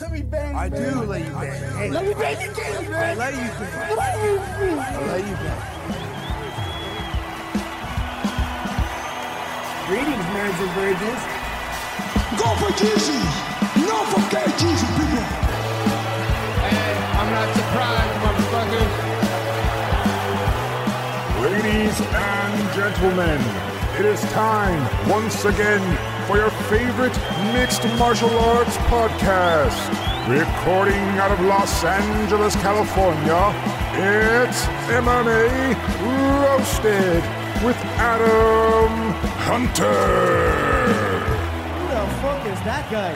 Let me bang. I man. do let you bang. Hey, Let me bang you, Katie, I man. let you bang. Let me- I let you bang. Greetings, marriage and virgins. Go for Jeezy. No for KGZ, people. I'm not surprised, motherfucker. Ladies and gentlemen, it is time once again for your favorite mixed martial arts podcast. Recording out of Los Angeles, California, it's MMA Roasted with Adam Hunter. Who the fuck is that guy?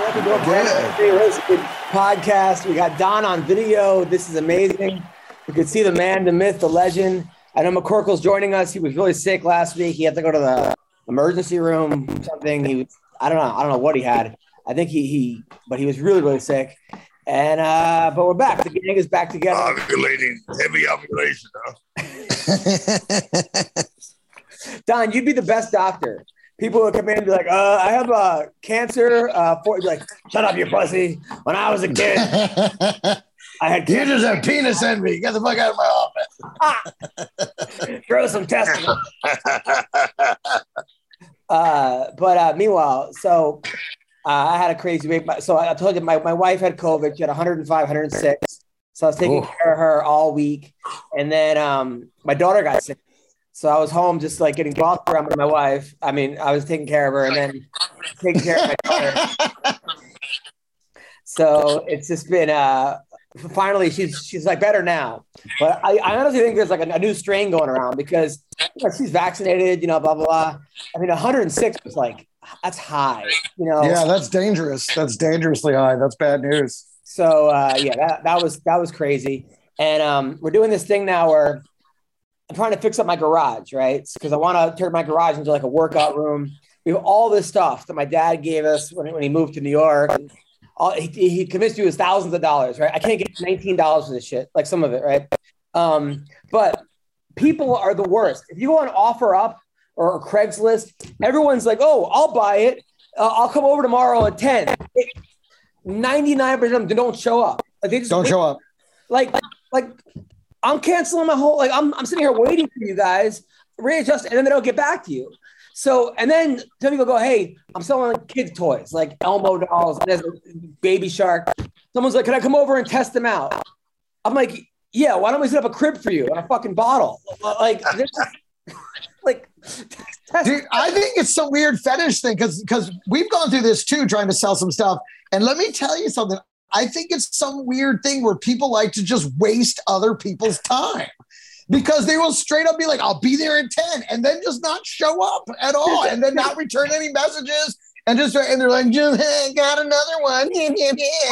Welcome to a Roasted podcast. We got Don on video. This is amazing. We could see the man, the myth, the legend. I know McCorkle's joining us. He was really sick last week. He had to go to the emergency room. Something he was. I don't know. I don't know what he had. I think he he, but he was really really sick. And uh, but we're back. The gang is back together. ovulating, heavy ovulation. Huh? Don, you'd be the best doctor. People would come in and be like, uh, I have uh, cancer. Uh, for, like, shut up, you pussy. When I was a kid, I had You just have penis envy. Get the fuck out of my office. Throw some testicles. Uh, but uh, meanwhile, so uh, I had a crazy week. So I told you, my, my wife had COVID. She had 105, 106. So I was taking Oof. care of her all week. And then um, my daughter got sick. So I was home just like getting bossed around by my wife. I mean, I was taking care of her and then taking care of my daughter. so it's just been uh finally she's she's like better now. But I, I honestly think there's like a, a new strain going around because you know, she's vaccinated, you know, blah blah blah. I mean 106 was like that's high, you know. Yeah, that's dangerous. That's dangerously high. That's bad news. So uh, yeah, that, that was that was crazy. And um, we're doing this thing now where I'm trying to fix up my garage, right? Because I want to turn my garage into like a workout room. We have all this stuff that my dad gave us when, when he moved to New York. All, he, he convinced you it was thousands of dollars, right? I can't get $19 for this shit, like some of it, right? Um, but people are the worst. If you go on OfferUp or Craigslist, everyone's like, "Oh, I'll buy it. Uh, I'll come over tomorrow at 10." Ninety-nine percent of them don't show up. Like they just Don't show up. like like I'm canceling my whole like I'm I'm sitting here waiting for you guys, readjust, and then they don't get back to you. So and then some people go, hey, I'm selling like kids toys like Elmo dolls, there's a Baby Shark. Someone's like, can I come over and test them out? I'm like, yeah. Why don't we set up a crib for you and a fucking bottle? Like, this is- like, Dude, I think it's some weird fetish thing because because we've gone through this too, trying to sell some stuff. And let me tell you something. I think it's some weird thing where people like to just waste other people's time because they will straight up be like, "I'll be there at 10 and then just not show up at all, and then not return any messages. And just and they're like, just got another one.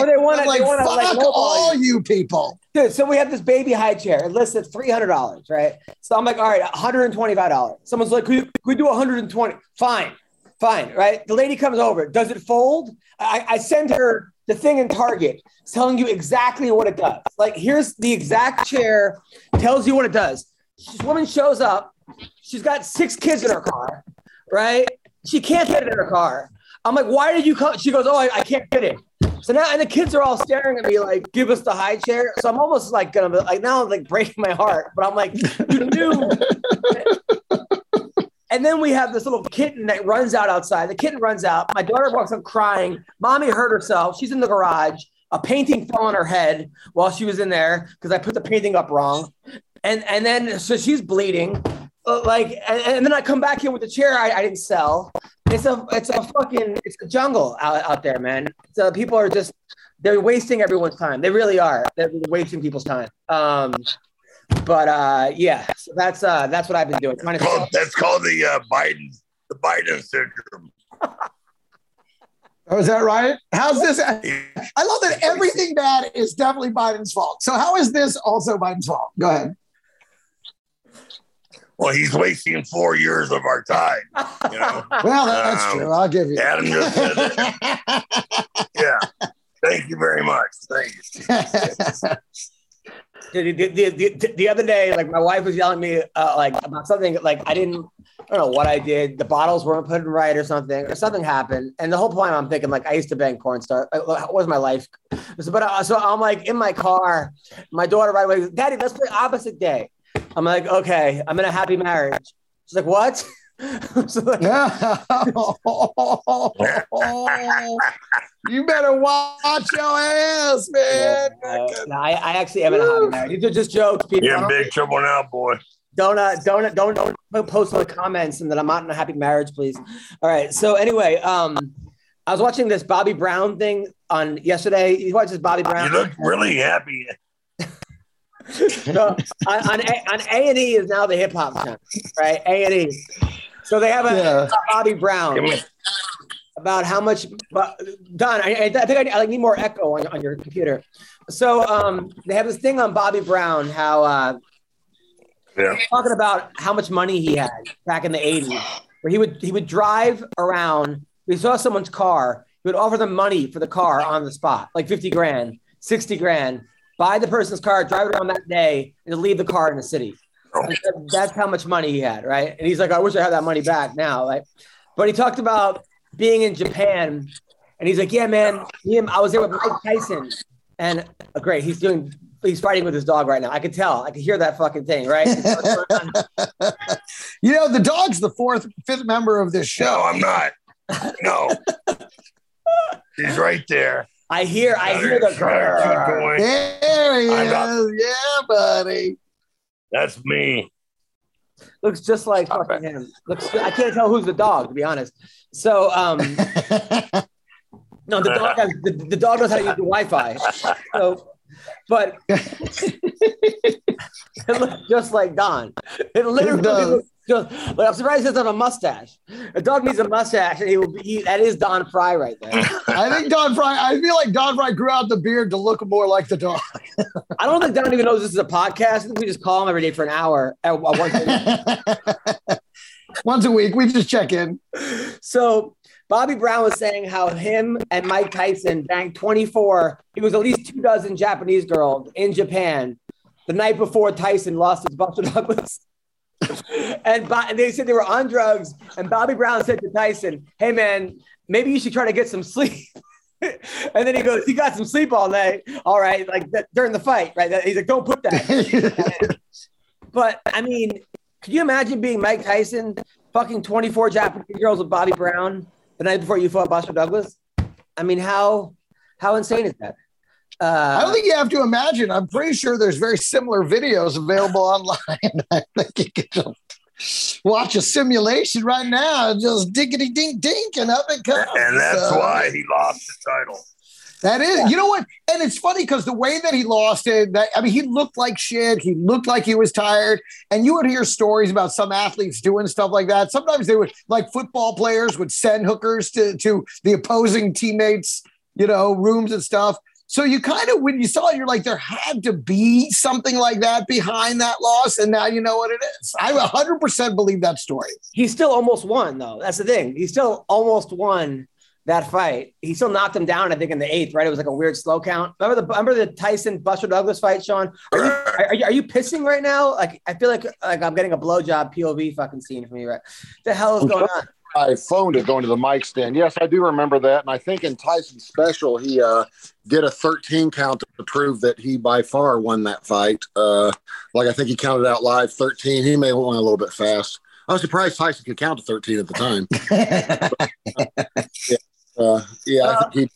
Or they wanna- like, they wanna, fuck like, all you people. Dude, so we have this baby high chair. It lists at three hundred dollars, right? So I'm like, all right, one hundred and twenty-five dollars. Someone's like, could we do one hundred and twenty? Fine, fine, right? The lady comes over. Does it fold? I, I send her the thing in Target, it's telling you exactly what it does. Like, here's the exact chair, tells you what it does. This woman shows up. She's got six kids in her car, right? She can't fit it in her car. I'm like, why did you come? She goes, oh, I, I can't fit it. So now, and the kids are all staring at me like, give us the high chair. So I'm almost like gonna like now I'm like breaking my heart, but I'm like, you knew. and then we have this little kitten that runs out outside. The kitten runs out. My daughter walks up crying. Mommy hurt herself. She's in the garage. A painting fell on her head while she was in there because I put the painting up wrong. And and then so she's bleeding. Uh, like and, and then I come back here with the chair I, I didn't sell. It's a it's a fucking it's a jungle out, out there, man. So people are just they're wasting everyone's time. They really are. They're wasting people's time. Um, but uh, yeah, so that's uh, that's what I've been doing. Trying to Called- that's called the uh, Biden, the Biden syndrome. Oh, is that right? How's this? I love that everything bad is definitely Biden's fault. So how is this also Biden's fault? Go ahead. Well, he's wasting four years of our time. You know, Well, that's Um, true. I'll give you. Adam just said it. Yeah. Thank you very much. Thank you. the, the, the, the, the other day, like my wife was yelling at me uh, like about something like I didn't I don't know what I did. The bottles weren't put in right or something, or something happened. And the whole point, I'm thinking like I used to bang porn star. What was my life? So, but uh, so I'm like in my car. My daughter right away, Daddy, let's play opposite day. I'm like, okay, I'm in a happy marriage. She's like, what? so like, you better watch your ass, man. uh, no, I, I actually am in a happy marriage. These are just jokes, people. You're in big trouble now, boy. don't uh, don't don't don't post in the comments and that I'm not in a happy marriage, please. All right. So anyway, um, I was watching this Bobby Brown thing on yesterday. You watch this Bobby Brown. You Brown? look really happy. So, on on A on A and E is now the hip hop channel, right? A and E. So they have a Yeah. Bobby Brown about how much. But Don, I, I think I, I need more echo on, on your computer. So um, they have this thing on Bobby Brown, how uh, Yeah. talking about how much money he had back in the 80s where he would he would drive around we saw someone's car he would offer them money for the car on the spot like 50 grand 60 grand buy the person's car drive it around that day and leave the car in the city That's how much money he had right and he's like i wish i had that money back now like but he talked about being in japan and he's like yeah man him i was there with mike tyson and uh, great he's doing he's fighting with his dog right now i could tell i could hear that fucking thing right You know, the dog's the fourth, fifth member of this show. No. I'm not. No. He's right there. I hear, I hear the Keep. There he is. Yeah, buddy. That's me. looks just like Stop fucking him. Looks, I can't tell who's the dog to be honest. So, um, no, the dog, has, the, the dog knows how to use the Wi-Fi. So, but it looks just like Don. It literally It does. looks Like, I'm surprised he doesn't have a mustache. A dog needs a mustache, and he will. Be, he, that is Don Frye right there. I think Don Frye, I feel like Don Frye grew out the beard to look more like the dog. I don't think Don even knows this is a podcast. I think we just call him every day for an hour. At, one thing. Once a week, we just check in. So Bobby Brown was saying how him and Mike Tyson banged 24. He was at least two dozen Japanese girls in Japan the night before Tyson lost his Buster Douglas. and, Bo- they said they were on drugs. And Bobby Brown said to Tyson, "Hey man, maybe you should try to get some sleep." and then he goes, "He got some sleep all night, all right?" Like that, during the fight, right? He's like, "Don't put that." But I mean, could you imagine being Mike Tyson fucking 24 Japanese girls with Bobby Brown the night before you fought Buster Douglas? I mean, how how insane is that? Uh, I don't think you have to imagine. I'm pretty sure there's very similar videos available online. I think you can just watch a simulation right now, just diggity dink dink, and up it comes. And that's So, why he lost the title. That is, you know what? And it's funny because the way that he lost it, that I mean, he looked like shit. He looked like he was tired. And you would hear stories about some athletes doing stuff like that. Sometimes they would, like football players, would send hookers to to the opposing teammates, you know, rooms and stuff. So you kind of, when you saw it, you're like, there had to be something like that behind that loss, and now you know what it is. I 100% believe that story. he still almost won, though. That's the thing. He still almost won that fight. He still knocked him down, I think, in the eighth, right? It was like a weird slow count. Remember the remember the Tyson Buster Douglas fight, Sean? Are you, are, you, are you pissing right now? Like I feel like like I'm getting a blowjob POV fucking scene for me, right? the hell is going on? I phoned it going to the mic stand. Yes, I do remember that. And I think in Tyson's special, he uh, did a 13 count to prove that he by far won that fight. Uh, like I think he counted out live 13. He may have won a little bit fast. I was surprised Tyson could count to 13 at the time. Uh, yeah, I think he.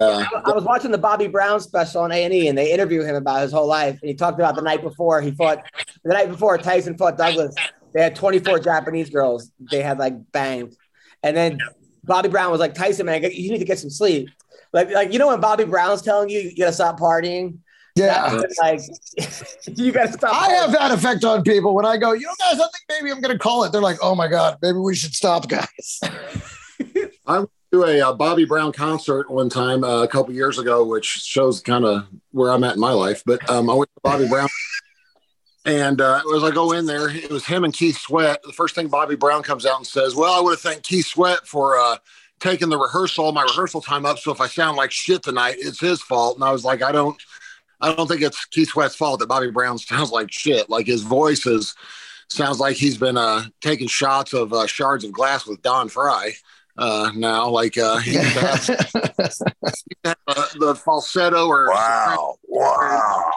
Uh, I was watching the Bobby Brown special on A and E, and they interview him about his whole life. And he talked about the night before he fought, the night before Tyson fought Douglas. They had 24 Japanese girls. They had like banged, and then Bobby Brown was like, "Tyson, man, you need to get some sleep." Like, like you know when Bobby Brown's telling you you gotta stop partying. Yeah. Like you gotta stop. I have that effect on people when I go, you know, guys, I think maybe I'm going to call it. They're like, oh my God, maybe we should stop, guys. I went to a uh, Bobby Brown concert one time uh, a couple years ago, which shows kind of where I'm at in my life. But um, I went to Bobby Brown, and uh, as I go in there, it was him and Keith Sweat. The first thing Bobby Brown comes out and says, "Well, I would have thanked Keith Sweat for uh, taking the rehearsal, my rehearsal time up. So if I sound like shit tonight, it's his fault." And I was like, "I don't." I don't think it's Keith Sweat's fault that Bobby Brown sounds like shit. Like his voice is sounds like he's been uh, taking shots of uh, shards of glass with Don Frye uh, now. Like uh, he used to have, he used uh, the falsetto or Wow. Wow.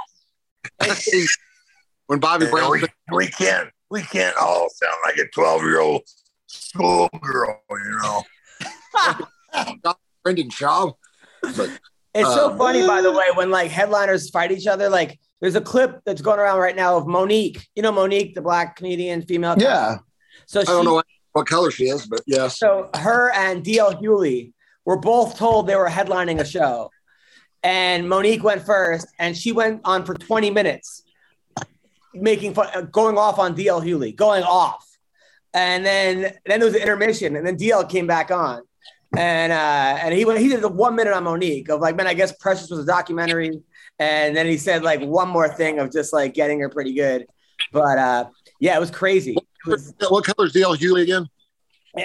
when Bobby And Brown we, we can't we can't all sound like a 12 year old schoolgirl, you know. Brendan Schaub. But It's so Uh, funny, by the way, when like headliners fight each other. Like, there's a clip that's going around right now of Mo'Nique. You know Mo'Nique, the black comedian, female. yeah. So I don't know what, what color she is, but yes. so her and DL Hughley were both told they were headlining a show, and Mo'Nique went first, and she went on for 20 minutes, making fun, uh, going off on DL Hughley, going off, and then then there was an intermission, and then DL came back on, and uh, and he went he did the one minute on Mo'Nique of like, man, I guess Precious was a documentary, and then he said like one more thing of just like getting her pretty good, but uh, yeah, it was crazy. It was, What color is DL Hughley again?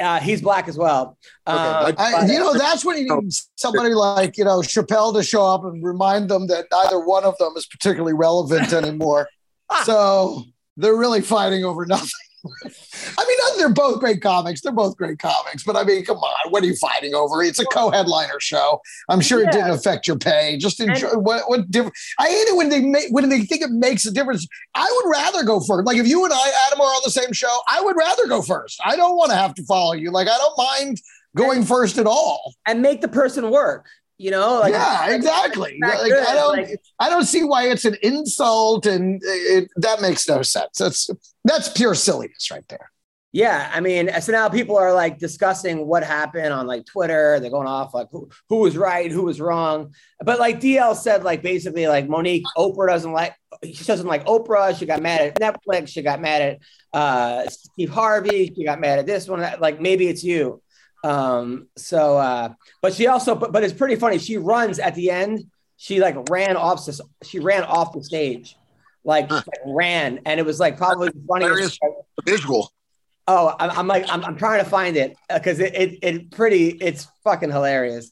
uh, he's black as well. Uh, I- I, you know, that's when you need somebody like, you know, Chappelle to show up and remind them that neither one of them is particularly relevant anymore. So they're really fighting over nothing. I mean, they're both great comics. They're both great comics, but I mean, come on, what are you fighting over? It's a co-headliner show. I'm sure it didn't affect your pay. Just enjoy. what, what different? I hate it when they make when they think it makes a difference. I would rather go first. Like if you and I, Adam, are on the same show, I would rather go first. I don't want to have to follow you. Like I don't mind going first at all. and make the person work. You know, like yeah, exactly. Like. I don't, Like, I don't see why it's an insult, and it, that makes no sense. That's that's pure silliness right there. yeah, I mean, so now people are like discussing what happened on like Twitter. They're going off like who, who was right, who was wrong. But like DL said, like basically, like Mo'Nique, Oprah doesn't like she doesn't like Oprah. She got mad at Netflix. She got mad at uh, Steve Harvey. She got mad at this one. Like maybe it's you. Um, so, uh, but she also, but, but it's pretty funny. She runs at the end. She like ran off. the- She ran off the stage, like, Huh. like, ran, and it was like probably the funniest. Visual. Oh, I'm, I'm like, I'm, I'm trying to find it because it, it, it pretty, it's fucking hilarious.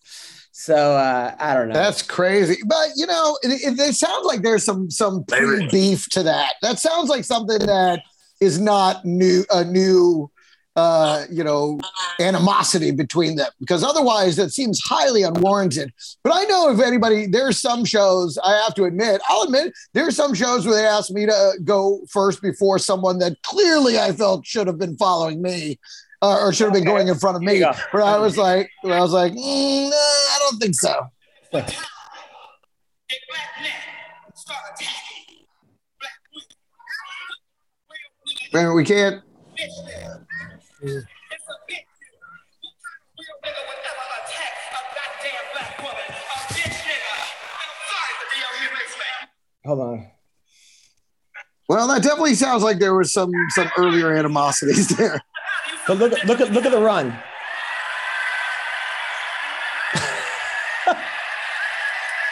So uh, I don't know. That's crazy. But you know, it, it, it sounds like there's some some Maybe. beef to that. That sounds like something that is not new a new uh you know animosity between them because otherwise that seems highly unwarranted. But i know if anybody there's some shows i have to admit i'll admit there's some shows where they ask me to go first before someone that clearly i felt should have been following me uh, or should have been Okay. going in front of me. Go. where i was like where i was like mm, nah, i don't think so. Man, we can't Hold on. Well, that definitely sounds like there was some some earlier animosities there. But look, at look at, look at the run.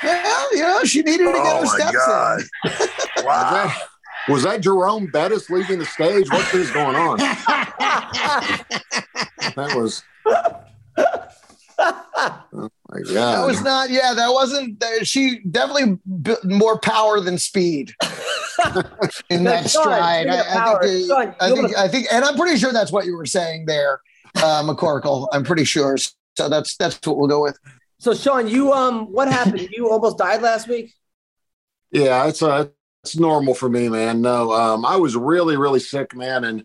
Well, you know, she needed to get Oh her my steps God. in. Wow. Was that Jerome Bettis leaving the stage? What is going on? That was. Oh my That was not. Yeah, that wasn't. that- She definitely b- more power than speed in that Sean, stride. I, I power, think. Sean, I think. I think, and I'm pretty sure that's what you were saying there, uh, McCorkle. I'm pretty sure. So that's that's what we'll go with. So Sean, you um, what happened? You almost died last week. Yeah, it's uh, it's normal for me, man. No, um, I was really, really sick, man, and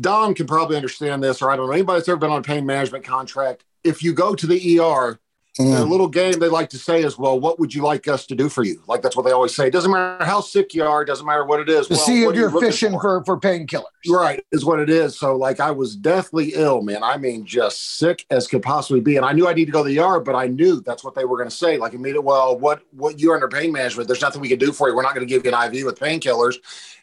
Don can probably understand this, or I don't know anybody that's ever been on a pain management contract. If you go to the ER, Mm. a little game they like to say is, "Well, what would you like us to do for you?" Like that's what they always say. It doesn't matter how sick you are, doesn't matter what it is. To Well, see if you you're looking fishing for for painkillers. Right, is what it is. So, like, I was deathly ill, man. I mean, just sick as could possibly be. And I knew I need to go to the ER, but I knew that's what they were going to say. Like, immediately, well, what, what you're under pain management, there's nothing we can do for you. We're not going to give you an IV with painkillers.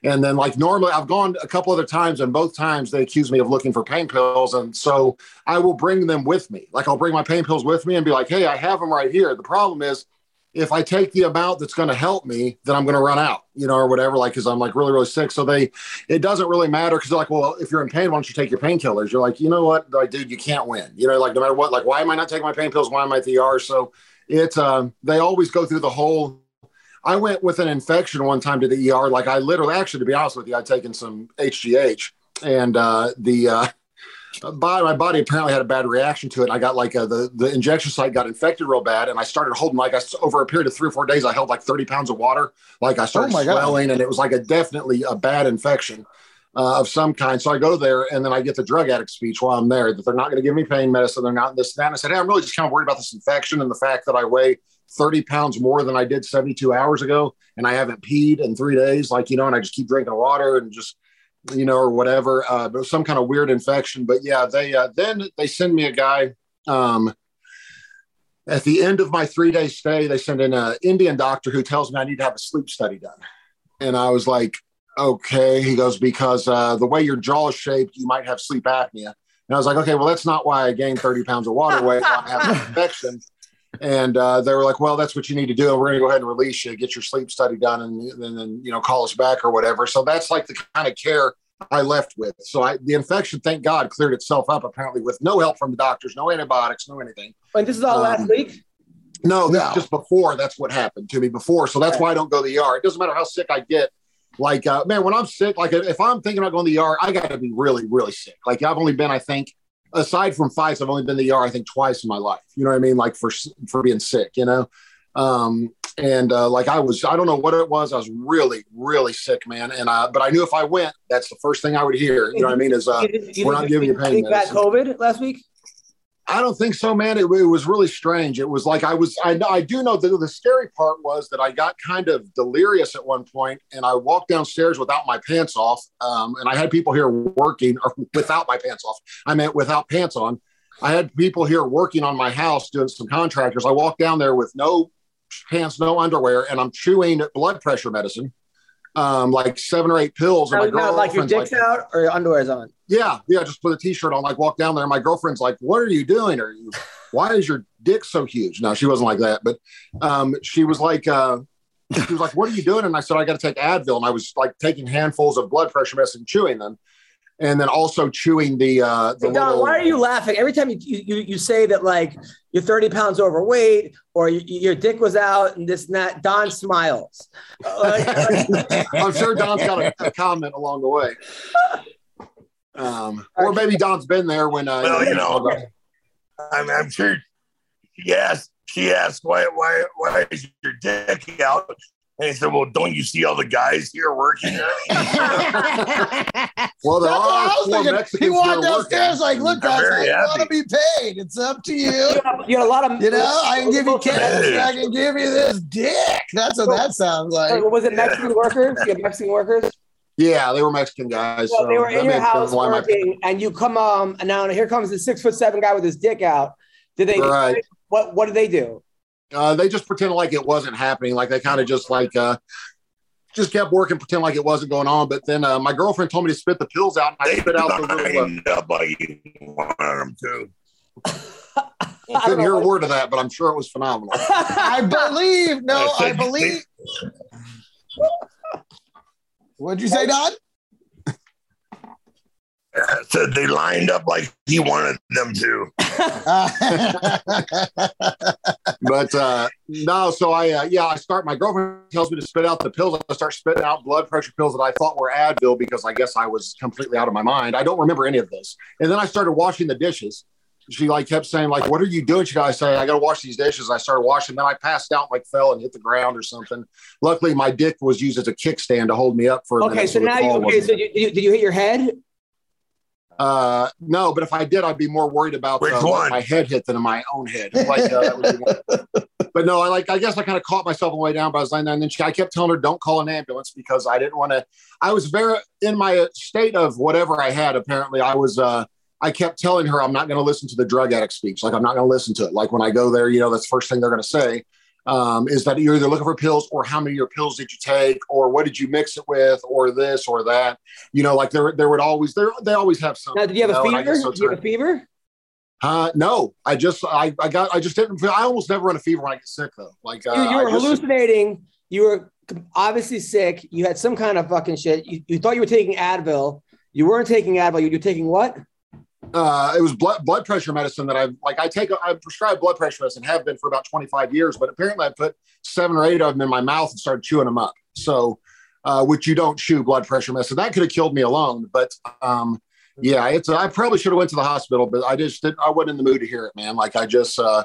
And then, like, normally I've gone a couple other times, and both times they accuse me of looking for pain pills. And so I will bring them with me. Like, I'll bring my pain pills with me and be like, hey, I have them right here. The problem is, if I take the amount that's going to help me, then I'm going to run out, you know, or whatever, like, because I'm like really, really sick. So they, it doesn't really matter because they're like, well, if you're in pain, why don't you take your painkillers? You're like, you know what, like, dude, you can't win. You know, like no matter what, like, why am I not taking my pain pills? Why am I at the ER? So it's, um, they always go through the whole. I went with an infection one time to the ER. Like I literally, actually, to be honest with you, I'd taken some HGH, and uh, the uh, body, my body apparently had a bad reaction to it. I got like a, the the injection site got infected real bad, and I started holding like I over a period of three or four days, I held like thirty pounds of water. Like I started Oh my God. swelling, and it was like a definitely a bad infection. Uh, of some kind. So I go there and then I get the drug addict speech while I'm there that they're not going to give me pain medicine. They're not this, and that. And I said, Hey, I'm really just kind of worried about this infection and the fact that I weigh 30 pounds more than I did 72 hours ago. And I haven't peed in three days, like, you know, and I just keep drinking water and just, you know, or whatever. Uh, but some kind of weird infection. But yeah, they, uh, then they send me a guy, um, at the end of my three day stay, they send in an Indian doctor who tells me I need to have a sleep study done. And I was like, okay. He goes, because uh, the way your jaw is shaped, you might have sleep apnea. And I was like, okay, well, that's not why I gained 30 pounds of water weight. I have an infection. And uh, they were like, well, that's what you need to do. We're going to go ahead and release you, get your sleep study done, and then, then, you know, call us back or whatever. So that's like the kind of care I left with. So I, the infection, thank God, cleared itself up apparently with no help from the doctors, no antibiotics, no anything. And this is all last Um, week. No, this No. is just before. That's what happened to me before. So that's why I don't go to the ER. It doesn't matter how sick I get. Like, uh, man, when I'm sick, like if I'm thinking about going to the ER, I got to be really, really sick. Like I've only been, I think, aside from fights, I've only been to the ER, I think, twice in my life. You know what I mean? Like for for being sick, you know. Um, and uh, like I was, I don't know what it was. I was really, really sick, man. And uh, but I knew if I went, that's the first thing I would hear. You know what I mean? Is uh, You you we're didn't- giving you you pain think got. COVID last week? I don't think so, man. It, it was really strange. It was like I was. I, I do know that the scary part was that I got kind of delirious at one point, and I walked downstairs without my pants off. Um, and I had people here working, or without my pants off. I meant without pants on. I had people here working on my house doing some contractors. I walked down there with no pants, no underwear, and I'm chewing blood pressure medicine, um, like seven or eight pills. And my now, like your dick's out or your underwear's on? yeah, yeah, just put a t-shirt on, like walk down there. My girlfriend's like, What are you doing? Are you why is your dick so huge? No, she wasn't like that, but um, she was like, uh, she was like, What are you doing? And I said, I gotta take Advil. And I was like taking handfuls of blood pressure medicine, chewing them, and then also chewing the uh the Hey, Don, little- why are you laughing every time you, you you say that like you're 30 pounds overweight or you, your dick was out and this and that? Don smiles. I'm sure Don's got a, a comment along the way. Um, or maybe Don's been there when uh Well, you know, I'm, I'm sure yes she asked, why, why, why is your dick out? And he said, well, don't you see all the guys here working? well there That's are I was four thinking. Mexicans He walked downstairs like, look, guys, very I want to be paid. It's up to you. you, have, you had a lot of You know, I can give you cash. I can give you this dick. That's what that sounds like. Was it Mexican workers? You had Mexican workers? Yeah, they were Mexican guys. Well, so they were in your house why my- working, and you come um and now here comes the six foot seven guy with his dick out. Did they? Right. What What did they do? Uh, they just pretended like it wasn't happening. Like they kind of just like uh, just kept working, pretend like it wasn't going on. But then uh, my girlfriend told me to spit the pills out, and I they spit out the little. Uh, up like you wanted them to. I couldn't hear a word of that, but I'm sure it was phenomenal. I believe. No, I I believe. What'd you say, Don? I said they lined up like he wanted them to. But uh, no, so I uh, yeah, I start. My girlfriend tells me to spit out the pills. I start spitting out blood pressure pills that I thought were Advil because I guess I was completely out of my mind. I don't remember any of this. And then I started washing the dishes. She like kept saying like, "What are you doing?" She got say, "I got to wash these dishes." I started washing. Then I passed out, like fell and hit the ground or something. Luckily, my dick was used as a kickstand to hold me up for a Okay, minute. so the now you okay. So did you, did you hit your head? Uh, no, but if I did, I'd be more worried about Which uh, one? my head hit than my own head. Like, uh, that would be one. but no, I like. I guess I kind of caught myself on the way down, but I was lying there, and then she, I kept telling her, "Don't call an ambulance," because I didn't want to. I was very in my state of whatever I had. Apparently, I was. uh I kept telling her I'm not going to listen to the drug addict speech. Like I'm not going to listen to it. Like when I go there, you know, that's the first thing they're going to say um, is that you're either looking for pills or how many of your pills did you take or what did you mix it with or this or that. You know, like there there would always there they always have something. Now, did you have a know, fever? so Did you have a fever? Uh, no, I just I, I got I just didn't feel. I almost never run a fever when I get sick though. Like uh, you, you were just- hallucinating. You were obviously sick. You had some kind of fucking shit. You, you thought you were taking Advil. You weren't taking Advil. You were taking what? Uh, it was blood blood pressure medicine that I've like I take I prescribe blood pressure medicine have been for about 25 years, but apparently I put seven or eight of them in my mouth and started chewing them up. So, uh, which you don't chew blood pressure medicine. That could have killed me alone. But um, yeah, it's I probably should have went to the hospital, but I just did, I wasn't in the mood to hear it, man. Like I just uh,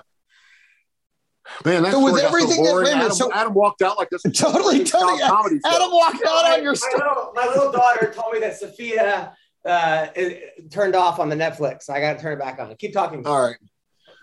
man, that's So with everything that- wait Adam, so- Adam walked out like this. Totally, totally. Comedy. Adam walked out on your my, little, my little daughter told me that Sophia uh, it, turned off on the Netflix. I got to turn it back on. Keep talking. All right.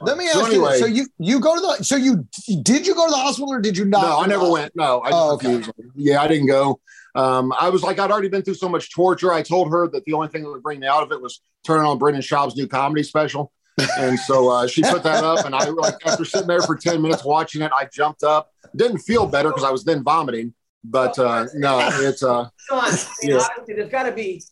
Let me So ask you anyway- this. So you you go to the so you did you go to the hospital or did you not? No, I never went. No, I Oh, okay. Yeah, I didn't go. Um, I was like, I'd already been through so much torture. I told her that the only thing that would bring me out of it was turning on Brendan Schaub's new comedy special. And so uh, she put that up, and I like after sitting there for ten minutes watching it, I jumped up. Didn't feel better because I was then vomiting, but uh, no, it's uh, Come on. I mean, Yeah. honestly, there's got to be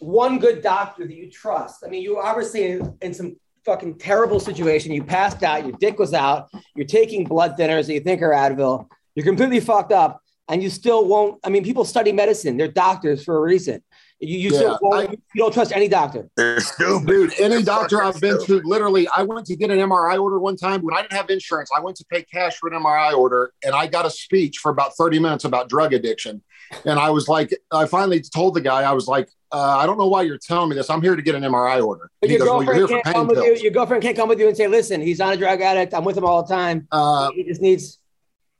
one good doctor that you trust. I mean, you obviously in, in some fucking terrible situation. You passed out, your dick was out, you're taking blood thinners that you think are Advil, you're completely fucked up, and you still won't. I mean, people study medicine, they're doctors for a reason. You, you, Yeah, won't- I- you don't trust any doctor. They're stupid. dude. Any They're doctor I've been stupid. to, literally, I went to get an MRI order one time when I didn't have insurance. I went to pay cash for an MRI order, and I got a speech for about thirty minutes about drug addiction. And I was like, I finally told the guy, I was like, uh, I don't know why you're telling me this. I'm here to get an MRI order. But your goes, Well, girlfriend here can't come with you. Your girlfriend can't come with you and say, "Listen, he's not a drug addict. I'm with him all the time. Uh, he just needs."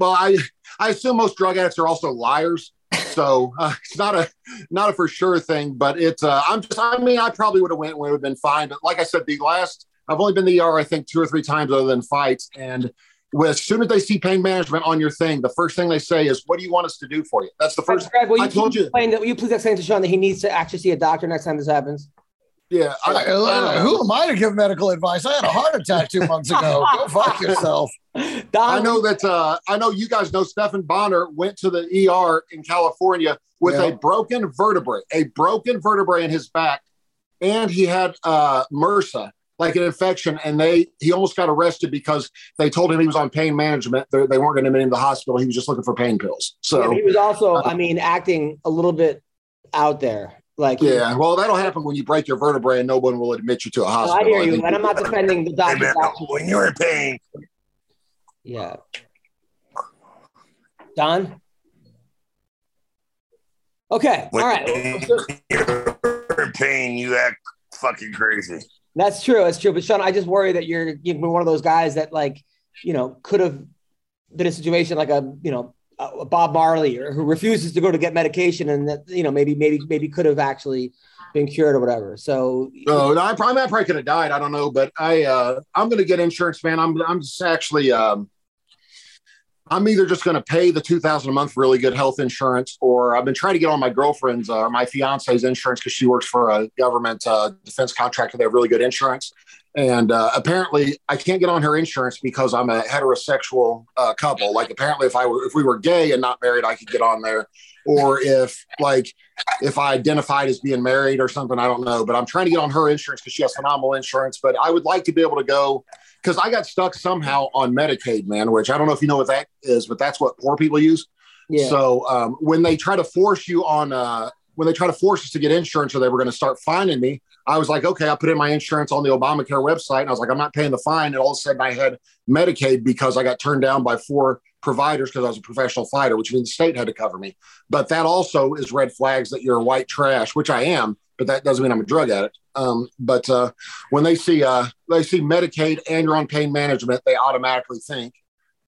well, I I assume most drug addicts are also liars. So uh, it's not a not a for sure thing, but it's uh, I'm just I mean I probably would have went would have been fine, but like I said, the last I've only been to the ER I think two or three times other than fights, and with, as soon as they see pain management on your thing, the first thing they say is, "What do you want us to do for you?" That's the first. Greg, will you I told please you. explain that? Will you please explain to Sean that he needs to actually see a doctor next time this happens? Yeah, I, I don't who am I to give medical advice? I had a heart attack two months ago. Go fuck yourself. Don, I know that uh, I know you guys know Stephan Bonnar went to the ER in California with Yeah. a broken vertebrae, a broken vertebrae in his back, and he had uh, MRSA, like an infection, and they he almost got arrested because they told him he was on pain management. They, they weren't going to admit him to the hospital. He was just looking for pain pills. So but he was also, uh, I mean, acting a little bit out there. Like, yeah, well, that'll happen when you break your vertebrae and no one will admit you to a hospital. I hear you, think- and I'm not defending the Hey, doctor's man, actions. when you're in pain, Yeah. Don? Okay. when All right. you're in pain, you act fucking crazy. That's true. That's true. But Sean, I just worry that you're you're one of those guys that like, you know, could have been a situation like a, you know, a Bob Marley or who refuses to go to get medication and that, you know, maybe, maybe, maybe could have actually been cured or whatever. So No, no, I probably, I probably could have died. I don't know, but I, uh, I'm going to get insurance, man. I'm, I'm just actually, um, I'm either just going to pay the 2000 a month really good health insurance, or I've been trying to get on my girlfriend's uh, or my fiance's insurance because she works for a government uh, defense contractor. They have really good insurance. And uh, apparently, I can't get on her insurance because I'm a heterosexual uh, couple. Like, apparently, if I were if we were gay and not married, I could get on there. Or if like if I identified as being married or something, I don't know. But I'm trying to get on her insurance because she has phenomenal insurance. But I would like to be able to go because I got stuck somehow on Medicaid, man. Which I don't know if you know what that is, but that's what poor people use. yeah. So um, when they try to force you on, uh, when they try to force us to get insurance, or they were going to start fining me, I was like, okay, I put in my insurance on the Obamacare website, and I was like, I'm not paying the fine. And all of a sudden, I had Medicaid because I got turned down by four providers because I was a professional fighter, which means the state had to cover me. But that also is red flags that you're white trash, which I am. But that doesn't mean I'm a drug addict. Um, but uh, when they see uh, they see Medicaid and you're on pain management, they automatically think,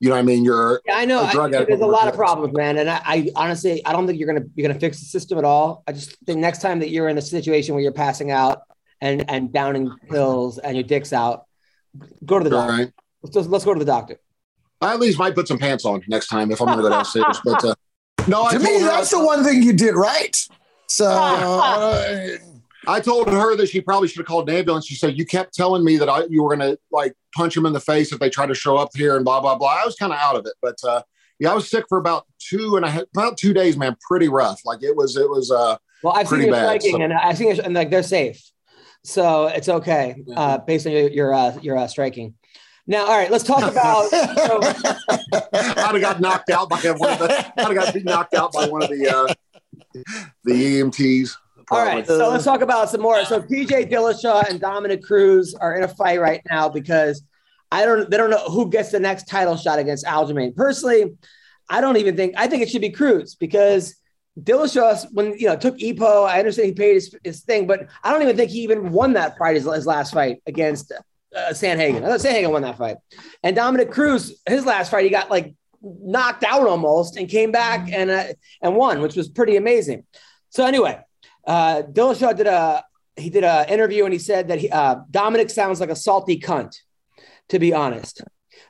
you know, what I mean, you're Yeah, I know. a I, drug addict there's a with lot of problems, man. And I, I honestly, I don't think you're gonna you're gonna fix the system at all. I just think next time that you're in a situation where you're passing out and and downing pills and your dick's out, go to the doctor. right. Let's just, let's go to the doctor. I at least might put some pants on next time if I'm going to go downstairs. But uh, no, to told, me, that's the one thing you did right. So uh, I told her that she probably should have called an ambulance. She said you kept telling me that I, you were going to like punch him in the face if they tried to show up here and blah blah blah. I was kind of out of it, but uh, yeah, I was sick for about two and a half, about two days, man. Pretty rough. Like it was, it was. uh Well, I've seen Pretty your bad, so- and I've seen your, and like they're safe, so it's okay uh, based on your your uh, your uh, striking. Now, all right, let's talk about. so, I'd have got knocked out by one of the. I'd have got knocked out by one of the uh, the EMTs. All right, so let's talk about some more. So TJ Dillashaw and Dominic Cruz are in a fight right now because I don't they don't know who gets the next title shot against Aljamain. Personally, I don't even think I think it should be Cruz because Dillashaw when you know took Epo. I understand he paid his, his thing, but I don't even think he even won that fight his, his last fight against uh, Sandhagen. I thought Sandhagen won that fight, and Dominic Cruz his last fight he got like knocked out almost and came back and uh, and won, which was pretty amazing. So anyway, uh, Dillashaw did a he did an interview and he said that he, uh, Dominic sounds like a salty cunt. To be honest,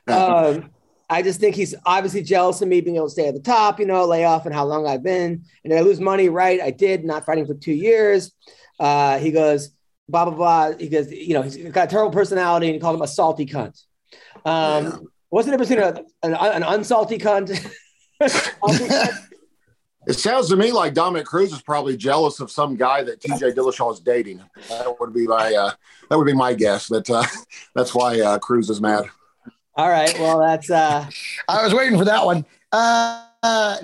um, I just think he's obviously jealous of me being able to stay at the top, you know, lay off and how long I've been. And did I lose money? Right, I did. Not fighting for two years. Uh, he goes, blah blah blah. He goes, you know, he's got a terrible personality, and he called him a salty cunt. Um. What's the difference between a, an, an unsalty cunt? It sounds to me like Dominic Cruz is probably jealous of some guy that TJ Dillashaw is dating. That would be my uh, that would be my guess. That uh, that's why uh, Cruz is mad. All right. Well, that's uh, I was waiting for that one. Uh, uh,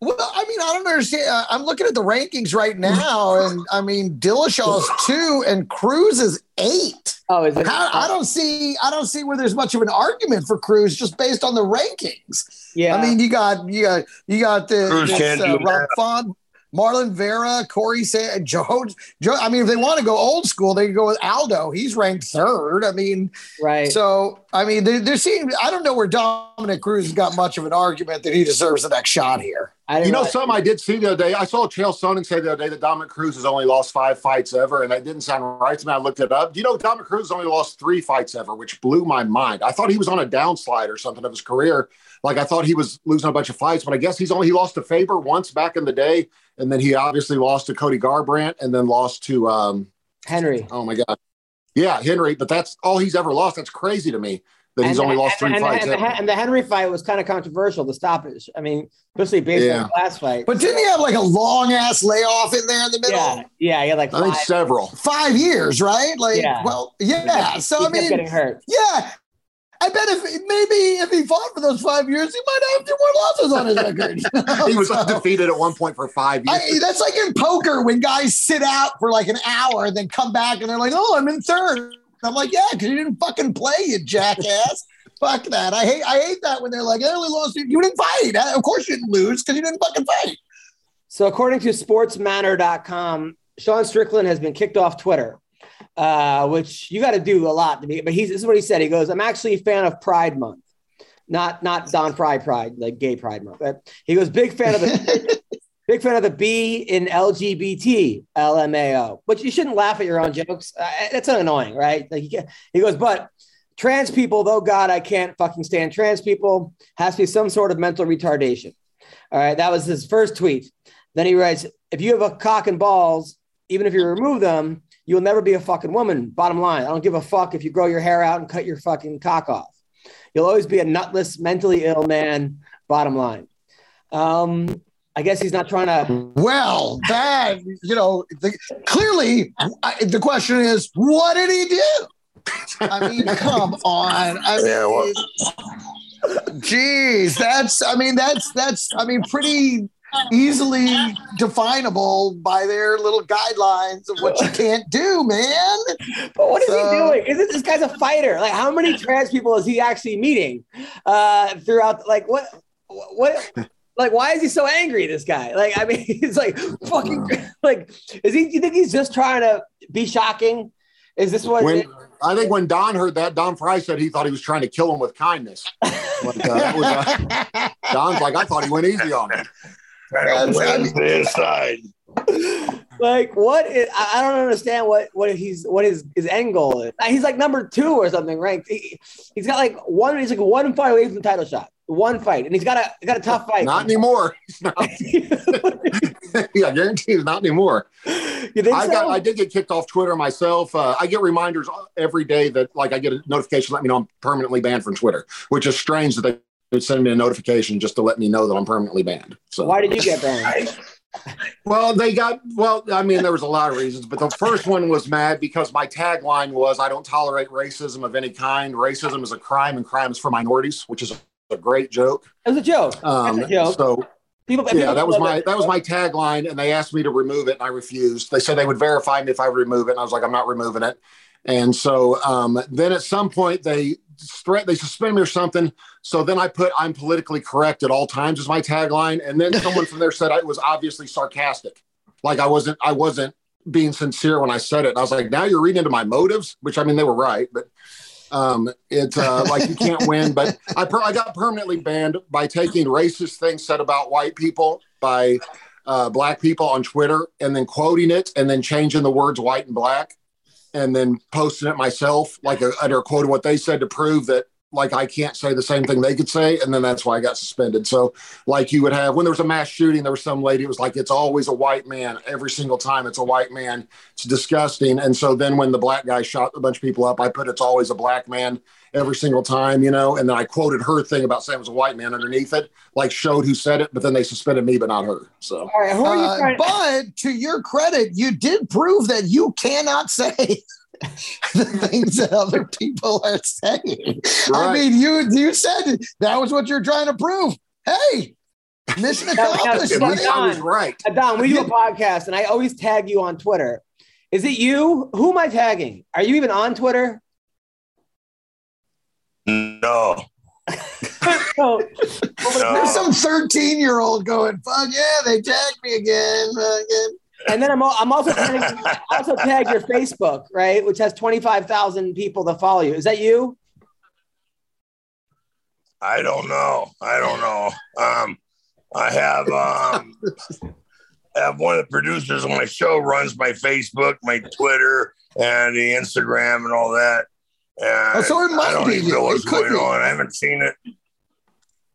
well, I mean, I don't understand. Uh, I'm looking at the rankings right now, and I mean, Dillashaw's two and Cruz is eight. oh, is it? How, I don't see. I don't see where there's much of an argument for Cruz just based on the rankings. yeah. I mean, you got you got you got the Cruz this, can't uh, do Rob. Font, Marlon Vera, Corey Sa- Joe, Joe. I mean, if they want to go old school, they can go with Aldo. He's ranked third. I mean, right. so I mean, there, there seems. I don't know where Dominic Cruz has got much of an argument that he deserves the next shot here. I You know, realize- something I did see the other day. I saw Chael Sonnen say the other day that Dominic Cruz has only lost five fights ever, and that didn't sound right to me. I looked it up. Do you know Dominic Cruz has only lost three fights ever, which blew my mind. I thought he was on a downslide or something of his career. Like I thought he was losing a bunch of fights, but I guess he's only he lost to Faber once back in the day, and then he obviously lost to Cody Garbrandt, and then lost to um, Henry. oh my god, yeah, Henry. But that's all he's ever lost. That's crazy to me that he's And- only lost and- three and, fights. And, the, and the Henry fight was kind of controversial. The stoppage. I mean, especially based Yeah. on the last fight. But didn't he have like a long ass layoff in there in the middle? yeah, yeah, he had like I think several. Five years, right? Like, Yeah. well, yeah. he So I mean, getting hurt. yeah. I bet if maybe if he fought for those five years, he might have two more losses on his record. He was So- undefeated at one point for five years. I, that's like in poker when guys sit out for like an hour and then come back and they're like, "Oh, I'm in third. I'm like, "Yeah, because you didn't fucking play, you jackass." Fuck that. I hate. I hate that when they're like, "I only lost. You didn't fight. Of course you didn't lose because you didn't fucking fight." So according to sportsmanner.com, Sean Strickland has been kicked off Twitter, uh, which you got to do a lot to be. But he's this is what he said. He goes, "I'm actually a fan of Pride Month, not not Don Frye Pride, like Gay Pride Month." But he goes, "Big fan of the." Big fan of the B in LGBT LMAO, but you shouldn't laugh at your own jokes. Uh, that's annoying, right? Like you can't, he goes, but trans people, though God, I can't fucking stand trans people, has to be some sort of mental retardation. All right, that was his first tweet. Then he writes, if you have a cock and balls, even if you remove them, you'll never be a fucking woman. Bottom line, I don't give a fuck if you grow your hair out and cut your fucking cock off. You'll always be a nutless, mentally ill man. Bottom line. Um, I guess he's not trying to. Well, that you know, the, clearly I, the question is, what did he do? I mean, come on. I mean, Yeah, what- geez, that's. I mean, that's that's. I mean, pretty easily definable by their little guidelines of what you can't do, man. But what is So- he doing? Isn't this guy's a fighter? Like, how many trans people is he actually meeting uh, throughout? Like, what, what, like, why is he so angry? This guy, like, I mean, he's like fucking, like, is he? Do you think he's just trying to be shocking? Is this what? when I think when Don heard that, Don Frye said he thought he was trying to kill him with kindness. Like, uh, was, uh, Don's like, I thought he went easy on him. Trying to win this side. like what is, I I don't understand what what he's what his his end goal is. He's like number two or something ranked. He, he's got like one. He's like one fight away from the title shot. One fight, and he's got a he's got a tough fight. Not anymore. Not, yeah, I guarantee it's not anymore. you think I so? got, I did get kicked off Twitter myself. Uh, I get reminders every day that, like, I get a notification let me know I'm permanently banned from Twitter, which is strange that they would send me a notification just to let me know that I'm permanently banned. So Why did you get banned? Well, they got well. I mean, there was a lot of reasons, but the first one was mad because my tagline was, "I don't tolerate racism of any kind. Racism is a crime, and crime is for minorities," which is a, a great joke. It was a joke. Um, a joke. so People, Yeah, that was my that was my tagline, and they asked me to remove it, and I refused. They said they would verify me if I would remove it, and I was like, I'm not removing it. And so um, then at some point they threat they suspend me or something. So then I put I'm politically correct at all times as my tagline, and then someone from there said I was obviously sarcastic, like I wasn't I wasn't being sincere when I said it. And I was like, now you're reading into my motives, which I mean they were right, but um, it's uh, like you can't win. But I per- I got permanently banned by taking racist things said about white people by uh, black people on Twitter and then quoting it and then changing the words white and black and then posting it myself like a, under a quote of what they said to prove that like I can't say the same thing they could say, and then that's why I got suspended. So, like you would have when there was a mass shooting, there was some lady. It was like it's always a white man every single time. It's a white man. It's disgusting. And so then when the black guy shot a bunch of people up, I put it's always a black man every single time, you know. And then I quoted her thing about saying it was a white man underneath it, like showed who said it, but then they suspended me, but not her. So, All right, who are you Uh, but to your credit, you did prove that you cannot say the things that other people are saying. I mean, you you said that was what you're trying to prove. Hey, mission Now- now, accomplished. at Don, least. I was right. Don, we do a podcast, and I always tag you on Twitter. Is it you? Who am I tagging? Are you even on Twitter? No, So, There's some 13 year old going, fuck yeah, they tagged me again. fucking." and then I'm, I'm also tagging, I also tag your Facebook, right, which has twenty five thousand people that follow you. Is that you? I don't know. I don't know. Um, I have um, I have one of the producers on my show runs my Facebook, my Twitter, and the Instagram and all that. And Oh, so it might I don't be even you. know what's It could going be. on. I haven't seen it.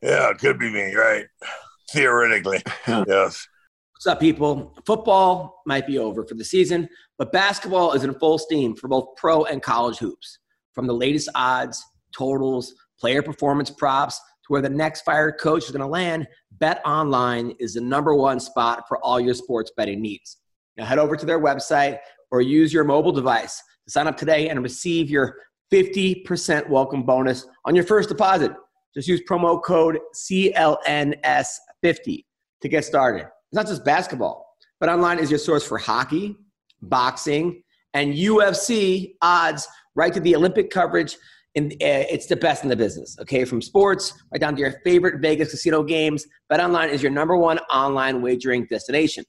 Yeah, it could be me, right? Theoretically, yes. What's up, people? Football might be over for the season, but basketball is in full steam for both pro and college hoops. From the latest odds, totals, player performance props, to where the next fired coach is going to land, Bet Online is the number one spot for all your sports betting needs. Now head over to their website or use your mobile device to sign up today and receive your 50% welcome bonus on your first deposit. Just use promo code CLNS50 to get started. It's not just basketball, but online is your source for hockey, boxing, and UFC odds right to the Olympic coverage. And uh, it's the best in the business, okay? From sports right down to your favorite Vegas casino games, BetOnline is your number one online wagering destination.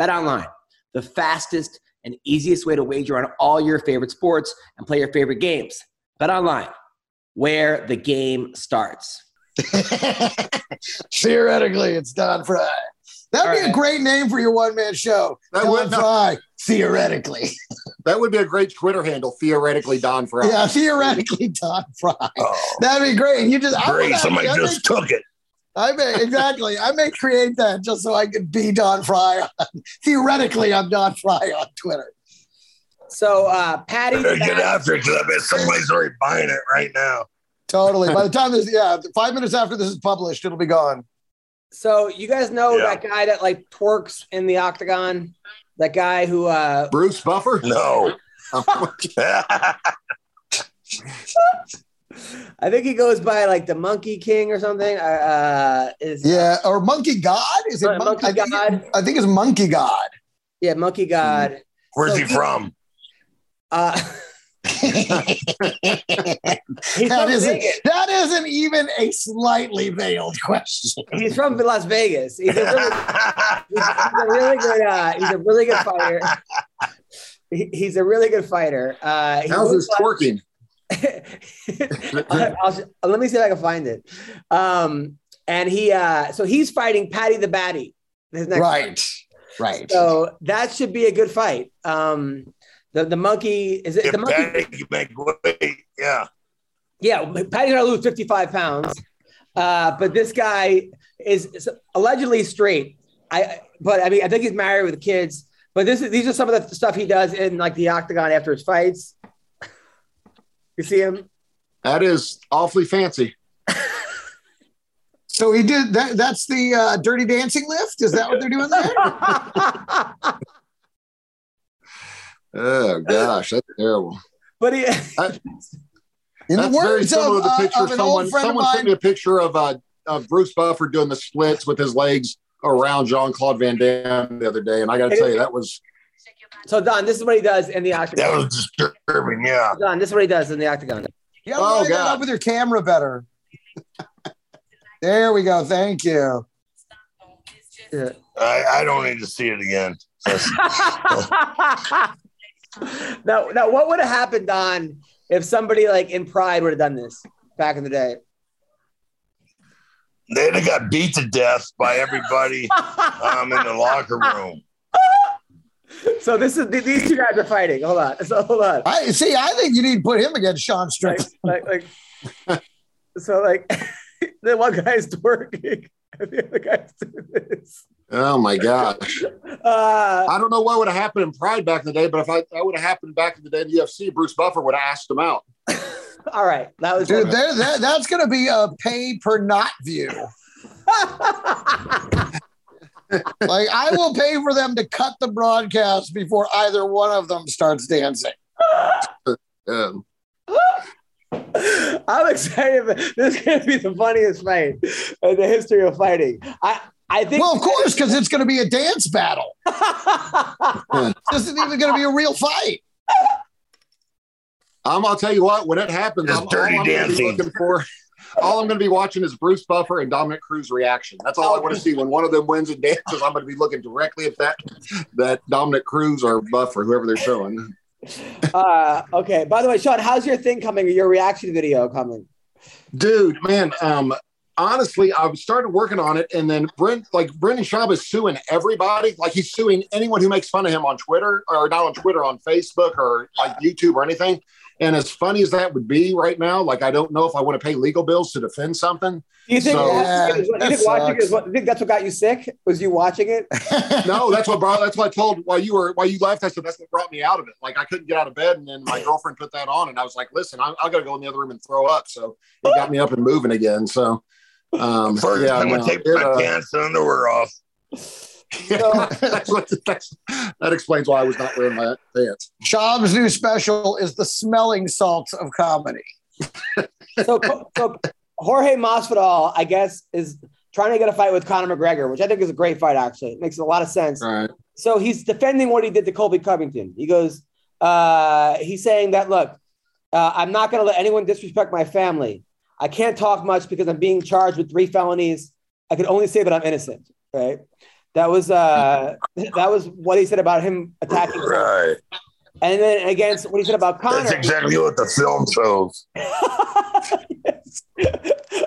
BetOnline, the fastest and easiest way to wager on all your favorite sports and play your favorite games. Bet online, where the game starts. Theoretically, it's Don Frye. Uh, that'd All be a great name for your one man show. That Don would- no. Frye. Theoretically. That would be a great Twitter handle, theoretically Don Frye. Yeah, theoretically, Don Frye. Oh, That'd be great. And You just I would great. Somebody just took it. May, I may exactly. I may create that just so I can be Don Frye. On, theoretically, I'm Don Frye on Twitter. So, uh, Patty. Better get after it because I bet somebody's already buying it right now. Totally. By the time this, yeah, five minutes after this is published, it'll be gone. So you guys know Yeah. that guy that like twerks in the octagon? That guy who uh Bruce Buffer? No. I think he goes by like the Monkey King or something. Uh, uh is Yeah, or Monkey God? Is it Uh, Mon- Monkey I think, God. I think it's Monkey God. yeah, Monkey God. Where's So he he- from? Uh he's that from isn't Vegas. that isn't even a slightly veiled question. He's from Las Vegas. He's a really, he's, he's a really good uh he's a really good fighter. He- He's a really good fighter. Uh he How's looks his twerking? I'll, I'll- let me see if I can find it. Um, and he, uh, so he's fighting Paddy the Baddy. His next Right. Right. So that should be a good fight. Um, the the monkey is it If the monkey? Paddy can make weight, yeah. Yeah, Paddy's gonna lose fifty five pounds. Uh, but this guy is, is allegedly straight. I but I mean I think he's married with kids. But this is these are some of the stuff he does in like the octagon after his fights. You see him? That is awfully fancy. So he did that. That's the uh, Dirty Dancing lift. Is that what they're doing there? Oh gosh, that's terrible. but he, In the That's very words similar of, to the uh, picture. of someone old friend of someone sent me a picture of uh, of Bruce Buffer doing the splits with his legs around Jean Claude Van Damme the other day, and I got to tell you that was So Don, this is what he does in the octagon. That was disturbing. Yeah. Don, this is what he does in the octagon. You gotta Oh, line God. up with your camera better. there we go. Thank you. Yeah. I, I don't need to see it again. now, now, what would have happened, Don, if somebody like in Pride would have done this back in the day? They'd have got beat to death by everybody um, in the locker room. So this is these two guys are fighting. Hold on. So hold on. I see. I think you need to put him against Sean Like, Strickland. like, like so like the one guy's twerking and the other guy's doing this. oh my gosh. Uh, I don't know what would have happened in Pride back in the day, but if I that would have happened back in the day in the UFC, Bruce Buffer would have asked him out. all right. That was Dude, there, that, that's going to be a pay per not view. Like, I will pay for them to cut the broadcast before either one of them starts dancing. Um, I'm excited. This is going to be the funniest fight in the history of fighting. I, I think. Well, of course, because it's going to be a dance battle. This isn't even going to be a real fight. I'm, I'll tell you what, when it happens, It's I'm, dirty all I'm gonna be dancing. looking for. All I'm going to be watching is Bruce Buffer and Dominick Cruz reaction. That's all I want to see. When one of them wins and dances, I'm going to be looking directly at that that Dominick Cruz or Buffer, whoever they're showing. uh, okay. By the way, Sean, how's your thing coming? Your reaction video coming? Dude, man, um, honestly, I've started working on it, and then Brent, like Brendan Schaub is suing everybody. Like he's suing anyone who makes fun of him on Twitter, or not on Twitter, on Facebook, or like YouTube or anything. And as funny as that would be right now, like I don't know if I want to pay legal bills to defend something. Do you think, So- watching it is what- you think watching it that is what, you think that's what got you sick? Was you watching it? No, that's what brought. That's what I told while you were while you left. I said that's what brought me out of it. Like I couldn't get out of bed, and then my girlfriend put that on, and I was like, "Listen, I, I got to go in the other room and throw up." So it got me up and moving again. So um, First, yeah, I'm no, gonna take it, my uh, pants and underwear off. that's what, that's, that explains why I was not wearing my pants. Schaub's new special is the smelling salts of comedy. So, so Jorge Masvidal, I guess, is trying to get a fight with Conor McGregor, which I think is a great fight. Actually, it makes a lot of sense. Right. So he's defending what he did to Colby Covington. He goes, uh, he's saying that, look, uh, I'm not going to let anyone disrespect my family. I can't talk much because I'm being charged with three felonies. I can only say that I'm innocent. Right. That was uh, that was what he said about him attacking. Right. And then against what he said about Conor. That's exactly what the film shows. Yes.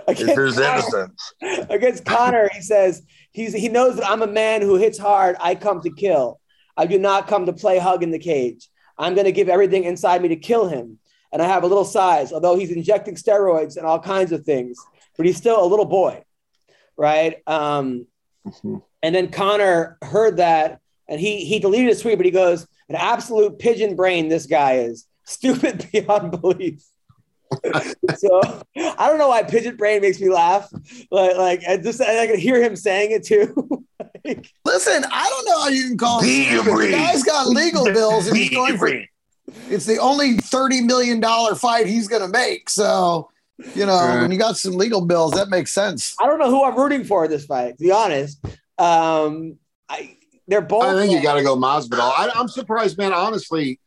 Against innocence. against Conor, he says he's he knows that I'm a man who hits hard. I come to kill. I do not come to play hug in the cage. I'm going to give everything inside me to kill him. And I have a little size, although he's injecting steroids and all kinds of things, but he's still a little boy, right? Um, and then Conor heard that, and he he deleted his tweet, but he goes, "An absolute pigeon brain. This guy is stupid beyond belief." so I don't know why pigeon brain makes me laugh. Like, like I just I can hear him saying it too. Like, Listen, I don't know how you can call him Be stupid. The free. guy's got legal bills and he's Be going for free. it's the only $30 million fight he's gonna make. So, you know, Right. when you got some legal bills, that makes sense. I don't know who I'm rooting for in this fight. To be honest, um, I they're both. I think you got to go Masvidal. I, I'm surprised, man. Honestly,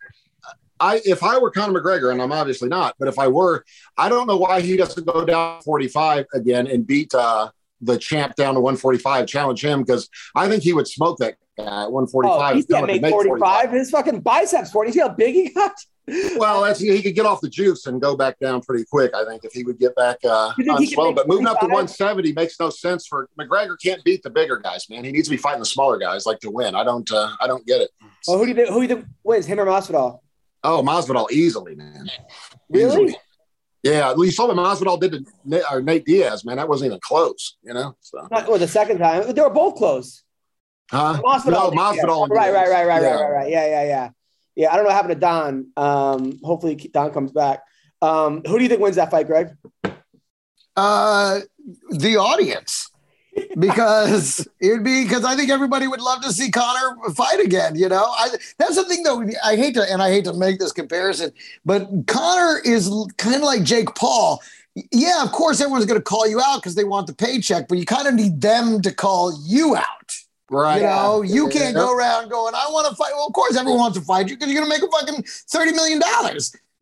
I if I were Conor McGregor, and I'm obviously not, but if I were, I don't know why he doesn't go down 45 again and beat uh, the champ down to 145, challenge him because I think he would smoke that guy at 145. Oh, he can't could make 45. His fucking biceps 40. See how big he got? Well, that's he could get off the juice and go back down pretty quick. I think if he would get back uh, on slow, but moving up to 170 makes no sense for McGregor. Can't beat the bigger guys, man. He needs to be fighting the smaller guys like to win. I don't, uh, I don't get it. Well, who do you think, who do you think wins, him or Masvidal? Oh, Masvidal easily, man. Really? Easily. Yeah, you saw what Masvidal did to Nate, or Nate Diaz, man. That wasn't even close, you know. So, Not, well, the second time they were both close. huh? Masvidal, No. Masvidal. Right, right, right, right, Yeah. right, right, right. Yeah, yeah, yeah. Yeah, I don't know what happened to Don. Um, hopefully Don comes back. Um, who do you think wins that fight, Greg? Uh the audience. Because it'd be because I think everybody would love to see Conor fight again. You know, I, that's the thing though. I hate to and I hate to make this comparison, but Conor is kind of like Jake Paul. Yeah, of course, everyone's going to call you out because they want the paycheck, but you kind of need them to call you out. Right. You know, you can't go around going, I want to fight. Well, of course, everyone wants to fight you because you're going to make a fucking $30 million.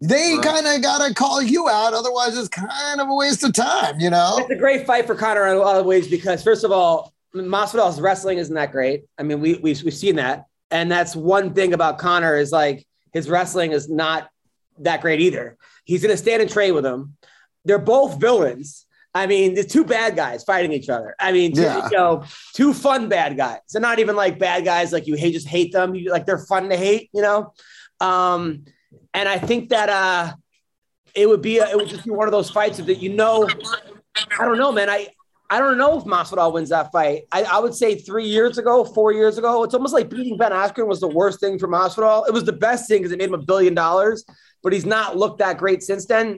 They Right. kind of got to call you out. Otherwise, it's kind of a waste of time, you know? It's a great fight for Conor in a lot of ways because, first of all, Masvidal's wrestling isn't that great. I mean, we, we've, we've seen that. And that's one thing about Conor is like his wrestling is not that great either. He's going to stand and trade with him. They're both villains. I mean, the two bad guys fighting each other. I mean, two, Yeah. you know, two fun bad guys. They're not even like bad guys like you hate, just hate them. You like they're fun to hate, you know. Um, and I think that uh, it would be a, it would just be one of those fights that you know. I don't know, man. I I don't know if Masvidal wins that fight. I, I would say three years ago, four years ago, it's almost like beating Ben Askren was the worst thing for Masvidal. It was the best thing because it made him a billion dollars, but he's not looked that great since then.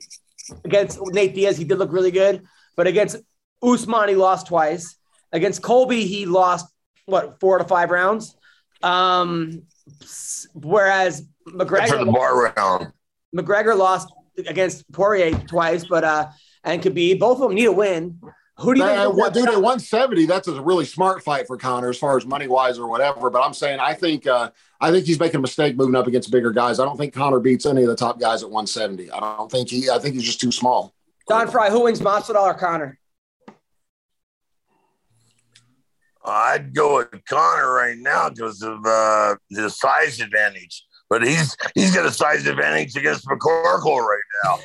Against Nate Diaz, he did look really good, but against Usman, he lost twice. Against Colby, he lost what four to five rounds. Um, s- whereas for the McGregor, bar round. McGregor lost against Poirier twice, but uh, and Khabib, both of them need a win. Who do you Man, think? what, dude, at 170, that's a really smart fight for Conor as far as money wise or whatever. But I'm saying I think uh, I think he's making a mistake moving up against bigger guys. I don't think Conor beats any of the top guys at 170. I don't think he. I think he's just too small. Don Frye, who wins Masvidal or Conor? I'd go with Conor right now because of uh, the size advantage. But he's he's got a size advantage against McCorkle right now.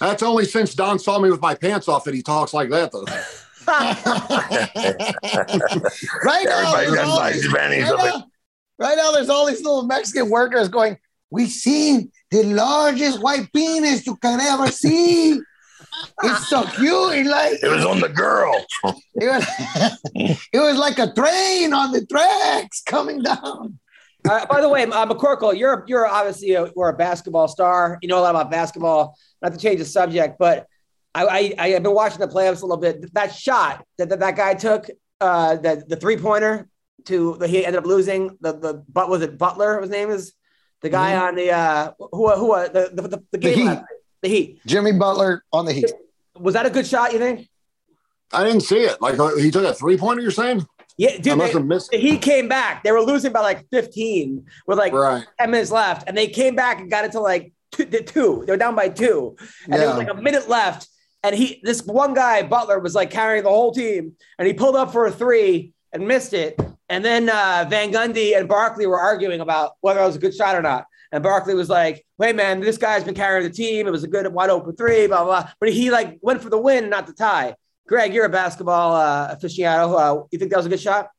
That's only since Don saw me with my pants off that he talks like that, though. right now, Everybody's there's got all, size advantage. right, now, right now, there's all these little Mexican workers going, We've seen the largest white penis you can ever see. It's so cute. It's like It was on the girl. it was, it was like a train on the tracks coming down. Uh, by the way, uh, McCorkle, you're you're obviously a, you're a basketball star. You know a lot about basketball. Not to change the subject, but I I, I have been watching the playoffs a little bit. That shot that that, that guy took, uh, the the three pointer to the, he ended up losing. The the but was it Butler? His name is the guy on the uh who who uh, the the, the, the game Heat. the Heat. Jimmy Butler on the Heat. Was that a good shot? You think? I didn't see it. Like uh, he took a three pointer. You're saying? Yeah, dude. They, the came back. They were losing by like 15 with like Right. 10 minutes left, and they came back and got it to like two. the two. They were down by two, and there was like a minute left. And he, this one guy, Butler, was like carrying the whole team, and he pulled up for a three and missed it. And then uh, Van Gundy and Barkley were arguing about whether it was a good shot or not. And Barkley was like, "Wait, man, this guy's been carrying the team. It was a good wide open three, blah blah." blah. But he like went for the win, not the tie. Greg, you're a basketball uh, aficionado. Uh, you think that was a good shot?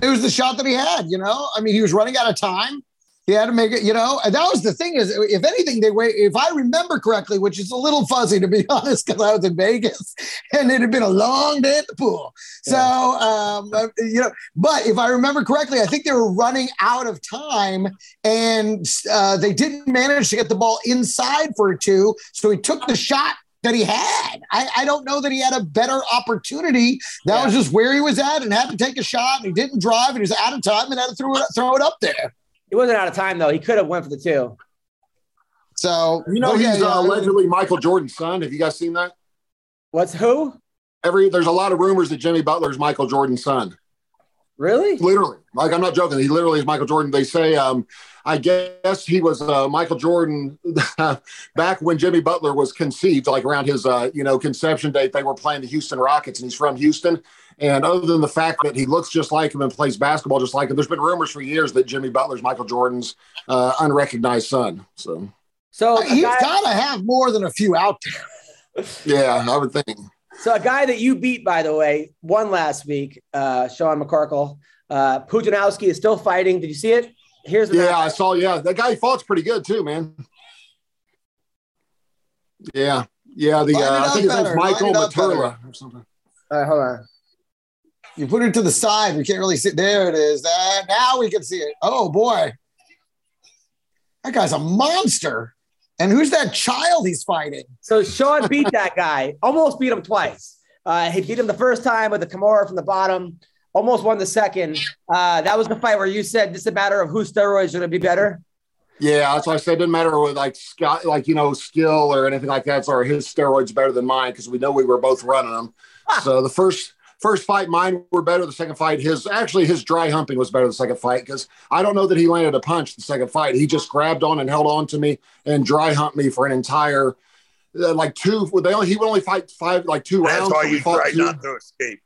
It was the shot that he had, you know. I mean, he was running out of time. He had to make it, you know. And that was the thing is, if anything, they wait. If I remember correctly, which is a little fuzzy to be honest, because I was in Vegas and it had been a long day at the pool. So, um, uh, you know, but if I remember correctly, I think they were running out of time and uh, they didn't manage to get the ball inside for a two. So he took the shot that he had. I, I don't know that he had a better opportunity. That Yeah. was just where he was at and had to take a shot. And he didn't drive and he was out of time and had to throw it, throw it up there. He wasn't out of time though. He could have went for the two. So You know but yeah, he's yeah, uh, I allegedly Michael Jordan's son. Have you guys seen that? What's who? Every there's a lot of rumors that Jimmy Butler's Michael Jordan's son. Really? Literally, like I'm not joking. He literally is Michael Jordan. They say, um, I guess he was uh, Michael Jordan back when Jimmy Butler was conceived, like around his, uh, you know, conception date. They were playing the Houston Rockets, and he's from Houston. And other than the fact that he looks just like him and plays basketball just like him, there's been rumors for years that Jimmy Butler's Michael Jordan's uh, unrecognized son. So, So a he's guy, got to have more than a few out there. yeah, I would think. So a guy that you beat, by the way, won last week. Uh, Sean McCorkle. Uh, Pudzianowski is still fighting. Did you see it? Here's the Yeah, I saw. Yeah, that guy he fought's pretty good too, man. Yeah, yeah. The uh, I think his name's Michael it up Maturla or something. All right, hold on. You put it to the side. We can't really see. There it is. That now we can see it. Oh boy, that guy's a monster. And who's that child he's fighting? So Sean beat that guy, almost beat him twice. Uh, he beat him the first time with the Kimura from the bottom, almost won the second. Uh, that was the fight where you said it's a matter of whose steroids are going to be better. Yeah, that's why I said it didn't matter with like Scott, like you know, skill or anything like that. So his steroids better than mine because we know we were both running them. So the first first fight, mine were better. The second fight, his actually his dry humping was better the second fight because I don't know that he landed a punch the second fight. He just grabbed on and held on to me and dry humped me for an entire uh, like two. They only he would only fight five like two That's rounds. why so you tried two- not to escape.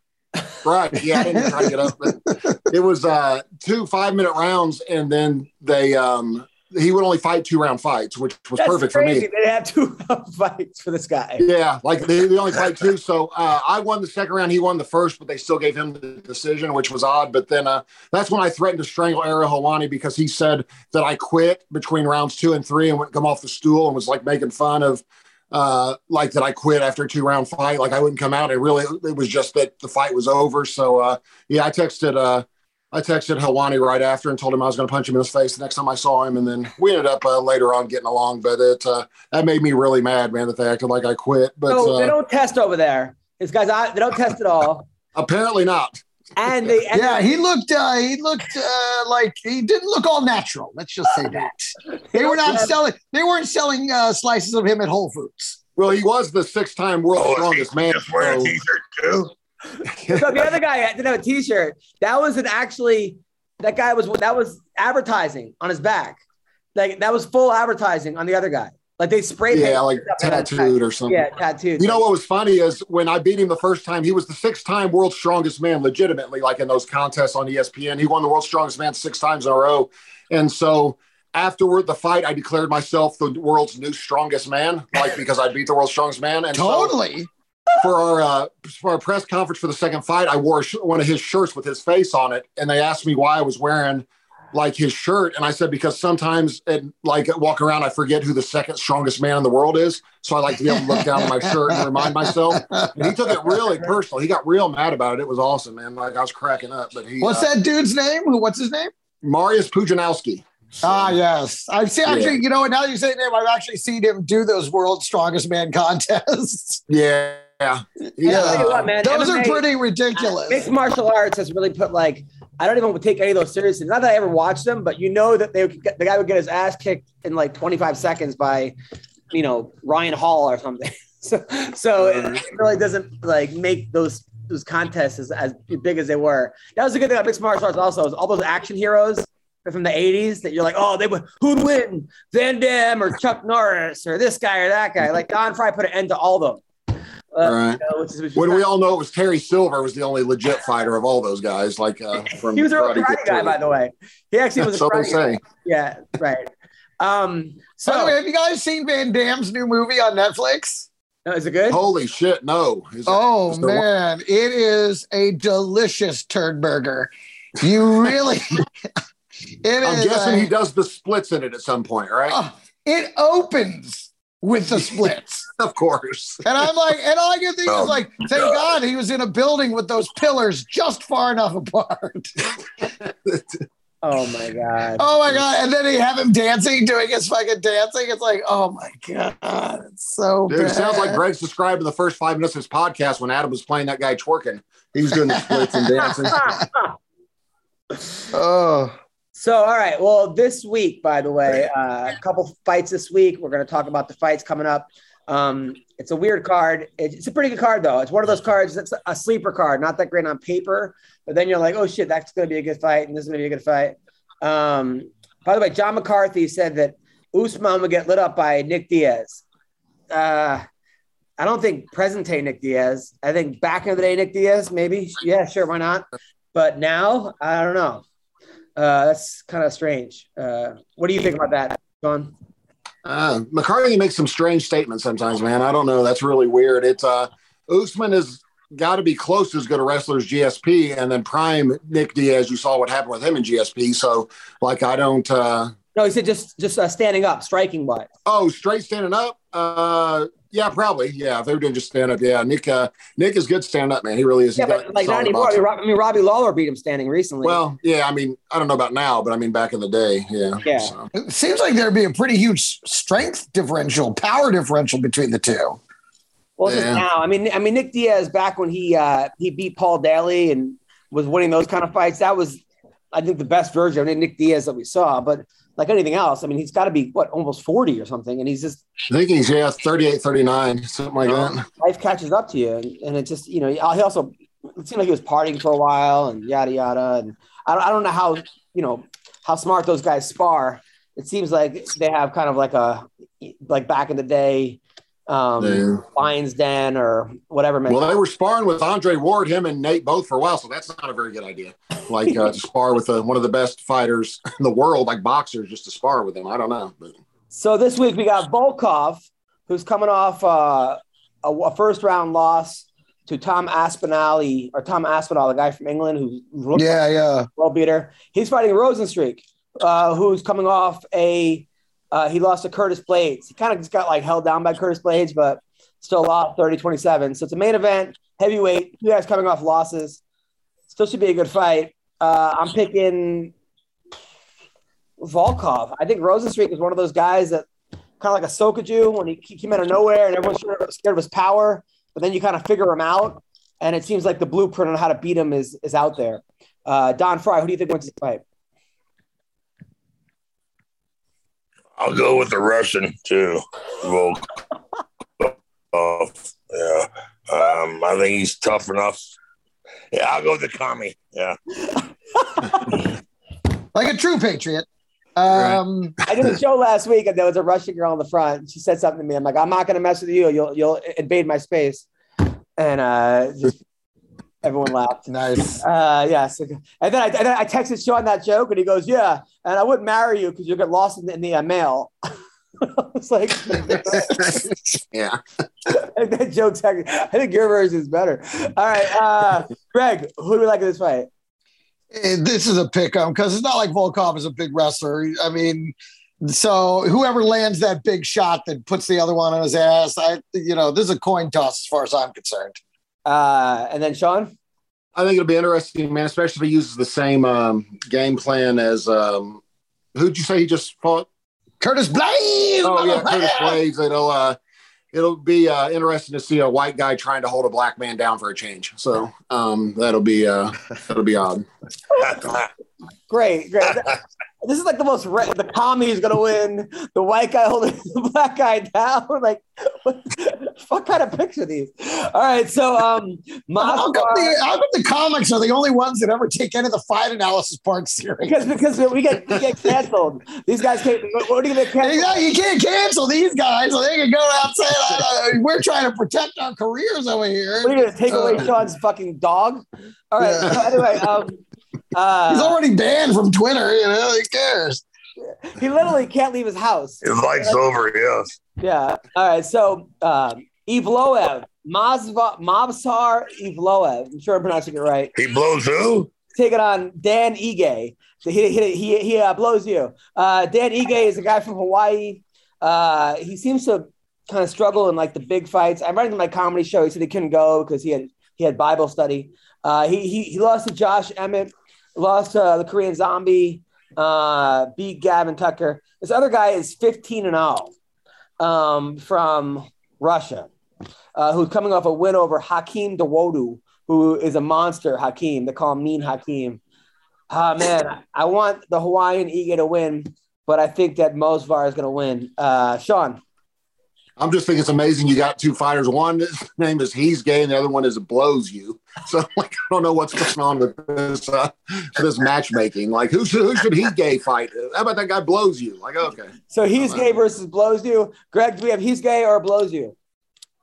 Right. Yeah, I didn't try to get up, but it was uh two five minute rounds, and then they um he would only fight two round fights, which was That's perfect crazy. for me. They have two fights for this guy. Yeah, like they, they only fight two. So uh, I won the second round, he won the first, but they still gave him the decision, which was odd. But then uh, that's when I threatened to strangle Ariel Helwani because he said that I quit between rounds two and three and wouldn't come off the stool and was like making fun of uh, like that I quit after a two round fight. Like I wouldn't come out. It really it was just that the fight was over. So uh, yeah, I texted uh, I texted Helwani right after and told him I was going to punch him in his face the next time I saw him. And then we ended up uh, later on getting along. But it uh, that made me really mad, man, that they acted like I quit. But no, they uh, don't test over there. This guy's out. They don't test at all. apparently not. And they and Yeah, he looked. Uh, he looked uh, like he didn't look all natural. Let's just say that they were not selling. They weren't selling uh, slices of him at Whole Foods. Well, he was the six-time world Oh, strongest he man. just wearing a so- t-shirt too. So the other guy didn't have a T-shirt. That was an actually. That guy was that was advertising on his back. Like that was full advertising on the other guy. Like they sprayed. yeah, like up on his back. tattooed or something. Yeah, tattooed. You know what was funny is when I beat him the first time, he was the six-time world's strongest man, legitimately, like in those contests on ESPN. He won the world's strongest man six times in a row. And so afterward the fight, I declared myself the world's new strongest man, like because I beat the world's strongest man. And so Totally. For our uh, for our press conference for the second fight, I wore sh- one of his shirts with his face on it, and they asked me why I was wearing like his shirt, and I said because sometimes it, like walk around, I forget who the second strongest man in the world is, so I like to be able to look down at my shirt and remind myself. And he took it really personal. He got real mad about it. It was awesome, man. Like I was cracking up. But he, What's uh, that dude's name? Who? What's his name? Mariusz Pudzianowski. Ah, yes. I've seen actually. Yeah. You know what? Now that you say name, I've actually seen him do those World's Strongest Man contests. Yeah, yeah. Yeah, tell you what, man. those are pretty ridiculous. Mixed martial arts has really put like I don't even take any of those seriously. Not that I ever watched them, but you know that they would get, the guy would get his ass kicked in like 25 seconds by, you know, Ryan Hall or something. so so it mm. really doesn't like make those those contests as, as big as they were. That was a good thing about mixed martial arts. Also, is all those action heroes from the 80s that you're like, oh, they would who'd win, Van Damme or Chuck Norris or this guy or that guy. Like Don Frye put an end to all of them. Uh, Right. you know, which is- which is when we all know it was Terry Silver was the only legit fighter of all those guys. Like uh, from he was a real Karate karate guy, by the way. He actually was a So karate guy. Yeah, right. Um, so By the way, have you guys seen Van Damme's new movie on Netflix? no, is it good? Holy shit, no. Is Oh is there one- man, it is a delicious turd burger. You really, it I'm is guessing a- he does the splits in it at some point, right? oh, it opens with the splits. Of course. And I'm like, and all I can think Oh, is like, thank God he was in a building with those pillars just far enough apart. Oh my god. Oh my God. And then they have him dancing, doing his fucking dancing. It's like, oh my God. It's so Dude, it sounds like bad. Greg's describing the first five minutes of his podcast when Adam was playing that guy twerking. He was doing the splits and dancing. Oh. So, all right. Well, this week, by the way, uh, a couple fights this week. We're going to talk about the fights coming up. Um, it's a weird card. It's a pretty good card, though. It's one of those cards that's a sleeper card, not that great on paper, but then you're like, oh shit, that's going to be a good fight, and this is going to be a good fight. Um, by the way, John McCarthy said that Usman would get lit up by Nick Diaz. Uh, I don't think present day Nick Diaz. I think back in the day Nick Diaz, maybe. Yeah, sure, why not? But now, I don't know. Uh, that's kind of strange. Uh, what do you think about that, John? Uh, McCarthy makes some strange statements sometimes, man. I don't know. That's really weird. It's uh, Usman has got to be close to as good a wrestler as GSP, and then prime Nick Diaz. You saw what happened with him in GSP. So, like, I don't. Uh, No, he said just just uh, standing up, striking wise. oh, straight standing up. Uh, yeah, probably. Yeah, if they were doing just stand up, yeah. Nick, uh, Nick is good stand up, man. He really is. Yeah, but like not anymore. I boxing. mean, I mean, Robbie Lawler beat him standing recently. Well, yeah. I mean, I don't know about now, but I mean, back in the day, yeah. Yeah. So. It seems like there'd be a pretty huge strength differential, power differential between the two. well, just now. I mean, I mean, Nick Diaz back when he uh, he beat Paul Daley and was winning those kind of fights. That was, I think, the best version of Nick Diaz that we saw. But like anything else, I mean, he's got to be what almost forty or something, and he's just I think he's yeah, 38, 39, something like that. life catches up to you, and, and it just you know he also it seemed like he was partying for a while and yada yada. And I don't, I don't know how you know how smart those guys spar. It seems like they have kind of like a like back in the day, um, Yeah. Lions Den or whatever. Well, they were sparring with Andre Ward, him and Nate both for a while, so that's not a very good idea. Like uh, to spar with uh, one of the best fighters in the world, like boxers, just to spar with him. I don't know, but So this week we got Volkov, who's coming off uh, a, a first round loss to Tom Aspinall or Tom Aspinall, the guy from England who Yeah, yeah. world beater. He's fighting Rozenstruik, uh, who's coming off a uh, he lost to Curtis Blaydes. He kind of just got like held down by Curtis Blaydes, but still lost 30-27. So it's a main event, heavyweight. You guys coming off losses. Still should be a good fight. Uh, I'm picking Volkov. I think Rozenstruik is one of those guys that kind of like a Sokaju when he he came out of nowhere and everyone's scared of his power, but then you kind of figure him out. And it seems like the blueprint on how to beat him is is out there. Uh, Don Frye, who do you think wins this fight? I'll go with the Russian too. Volkov. yeah. Um, I think he's tough enough. Yeah, I'll go with the commie. Yeah. Like a true patriot. Um, I did a show last week and there was a Russian girl in the front. She said something to me. I'm like, I'm not gonna mess with you. You'll you'll invade my space. And uh, just everyone laughed. nice. Uh, yes. And then I, and then I texted Sean that joke, and he goes, "Yeah." And I wouldn't marry you because you'll get lost in the, in the uh, mail. it's like, yeah. that joke's actually, I think your version is better. All right, uh, Greg, who do we like in this fight? Eh, This is a pick because it's not like Volkov is a big wrestler. I mean, so whoever lands that big shot that puts the other one on his ass, I you know, this is a coin toss as far as I'm concerned. Uh, and then Sean. I think it'll be interesting, man, especially if he uses the same um, game plan as um, who'd you say he just fought? Curtis Blaydes. Oh yeah, Curtis Blaydes. It'll uh, it'll be uh, interesting to see a white guy trying to hold a black man down for a change. So um, that'll be uh, that'll be odd. Great, great. this is like the most re- the commie is gonna win. The white guy holding the black guy down. Like, what, what kind of picture are these? All right, so um, How come, the, how come the comics are the only ones that ever take any of the fight analysis part serious? because because we get we get canceled. These guys can't. What are you gonna cancel? Exactly. You can't cancel these guys, so they can go out and say, uh, "We're trying to protect our careers over here." What are you gonna take away Uh, Sean's fucking dog? All right. Yeah. So anyway, um, He's uh, already banned from Twitter. You know, who cares? he literally can't leave his house. His life's over. Yes. Yeah. All right. So um, Evloev, Mazva, Movsar Evloev. I'm sure I'm pronouncing it right. He blows who? Taking on Dan Ige. So he he he, he uh, blows you. Uh, Dan Ige is a guy from Hawaii. Uh, he seems to kind of struggle in like the big fights. I read him in my comedy show. He said he couldn't go because he had he had Bible study. Uh, he, he he lost to Josh Emmett, lost uh, the Korean Zombie, uh, beat Gavin Tucker. This other guy is 15 and 0 um, from Russia, uh, who's coming off a win over Hakeem Dawodu, who is a monster. Hakeem, they call him Mean Hakeem. Ah man, I want the Hawaiian Ige to win, but I think that Mosvar is going to win. Uh, Sean, I'm just thinking it's amazing you got two fighters. One his name is he's gay, and the other one is blows you. So like I don't know what's going on with this uh, this matchmaking. Like who should who should he gay fight? How about that guy blows you? Like okay, so he's gay versus blows you. Greg, do we have he's gay or blows you?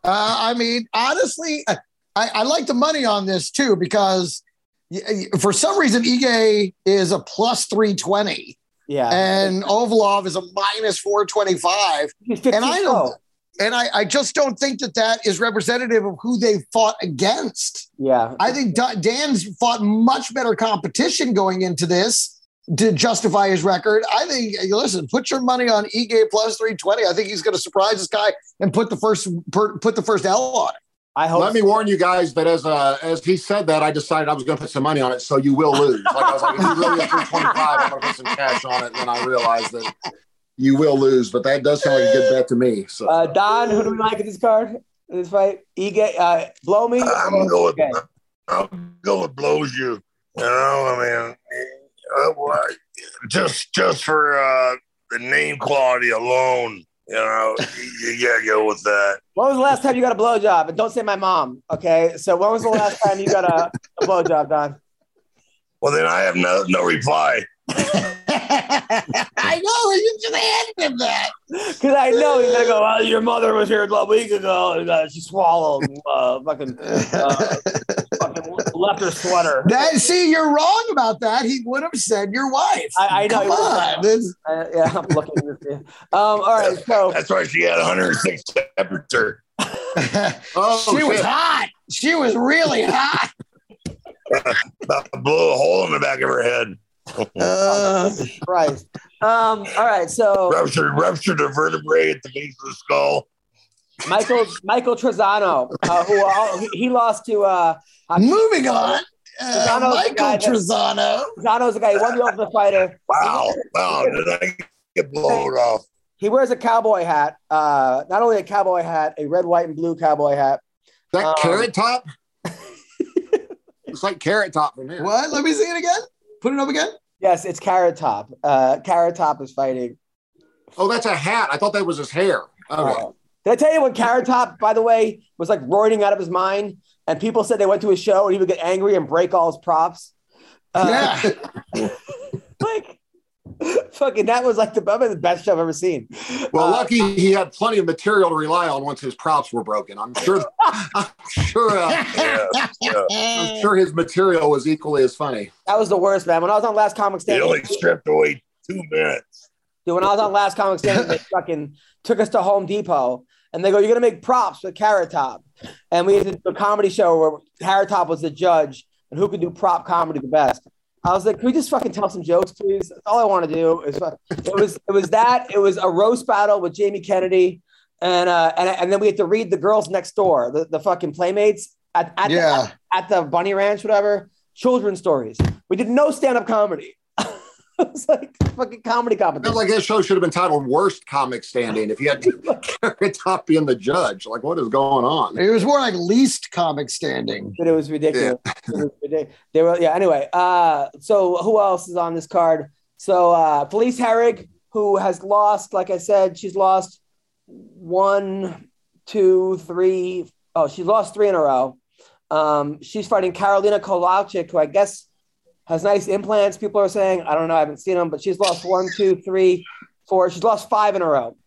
Uh, I mean, honestly, I, I like the money on this too because y- y- for some reason Ige is a plus three twenty Yeah, and Ovalov is a minus four twenty five. and I don't- 0. And I, I just don't think that that is representative of who they fought against. Yeah, I think Dan's fought much better competition going into this to justify his record. I think, listen, put your money on Ige plus 320. I think he's going to surprise this guy and put the first per, put the first L on it. I hope. let me warn you guys that as uh, as he said that, I decided I was going to put some money on it, so you will lose. Like I was like, if you really is 325, I'm going to put some cash on it, and then I realized that you will lose. But that does sound like a good bet to me. So Uh, Don, who do we like in this card? In this fight, Ige, uh, blow me. I'm gonna go with Okay. I'll go with blows you. You know, I mean, uh, just just for uh, the name quality alone, You know, you, you gotta go with that. When was the last time you got a blowjob? And don't say my mom. Okay. So when was the last time you got a, a blowjob, Don? Well, then I have no no reply. I know you just handed him that. Because I know he's gonna go. Well, your mother was here a week ago, and uh, she swallowed uh, fucking, uh, fucking left her sweater. That see, you're wrong about that. He would have said your wife. I, I know. Come on. This- Uh, yeah, I'm looking at this. Um, all right, so That's why she had 106 temperature. Oh, she was hot. She was really hot. About to blow a hole in the back of her head. Uh, Christ. Um, all right, so Ruptured, ruptured a vertebrae at the base of the skull. Michael Michael Trizano, uh, who uh, he lost to uh, moving on. Uh, Trizano's the guy Michael that- Trizano. Trizano's the guy. He won the Ultimate Fighter. Wow, wow, did I get blown off? He wears a cowboy hat. Uh, not only a cowboy hat, a red, white, and blue cowboy hat. that Um, carrot top. it's like carrot top from here. What? Let me see it again. Put it up again. Yes, it's Carrot Top. Uh, Carrot Top is fighting. Oh, that's a hat. I thought that was his hair. Okay. Uh, did I tell you when Carrot Top, by the way, was like roaring out of his mind, and people said they went to his show and he would get angry and break all his props. Uh, yeah. like fucking that was like the, probably the best show I've ever seen. Well, Uh, lucky he had plenty of material to rely on once his props were broken. I'm sure. I'm sure. Uh, Yeah, yeah. I'm sure his material was equally as funny. that was the worst, man. When I was on Last Comic It Stand, only stripped away two minutes. Dude, when I was on Last Comic Stand, they fucking took us to Home Depot and they go, You're gonna make props with Carrot Top. And we did a comedy show where Carrot Top was the judge and who could do prop comedy the best. I was like, Can we just fucking tell some jokes, please? That's all I want to do. Is fuck- it was it was that, it was a roast battle with Jamie Kennedy. And uh and, and then we had to read the girls next door, the, the fucking playmates at, at, Yeah. the, at the bunny ranch, whatever, children's stories. We did no stand-up comedy. it was like fucking comedy I competition. felt like this show should have been titled "Worst Comic Standing" if you had Carrot Top being the judge. Like, what is going on? It was more like least comic standing. but it was ridiculous. It was ridiculous. They were yeah. Anyway, uh, so who else is on this card? So uh, Felice Herrig, who has lost, like I said, she's lost one, two, three. Oh, she's lost three in a row. Um, she's fighting Karolina Kowalkiewicz, who I guess has nice implants. People are saying I don't know. I haven't seen them, but she's lost one, two, three, four. She's lost five in a row.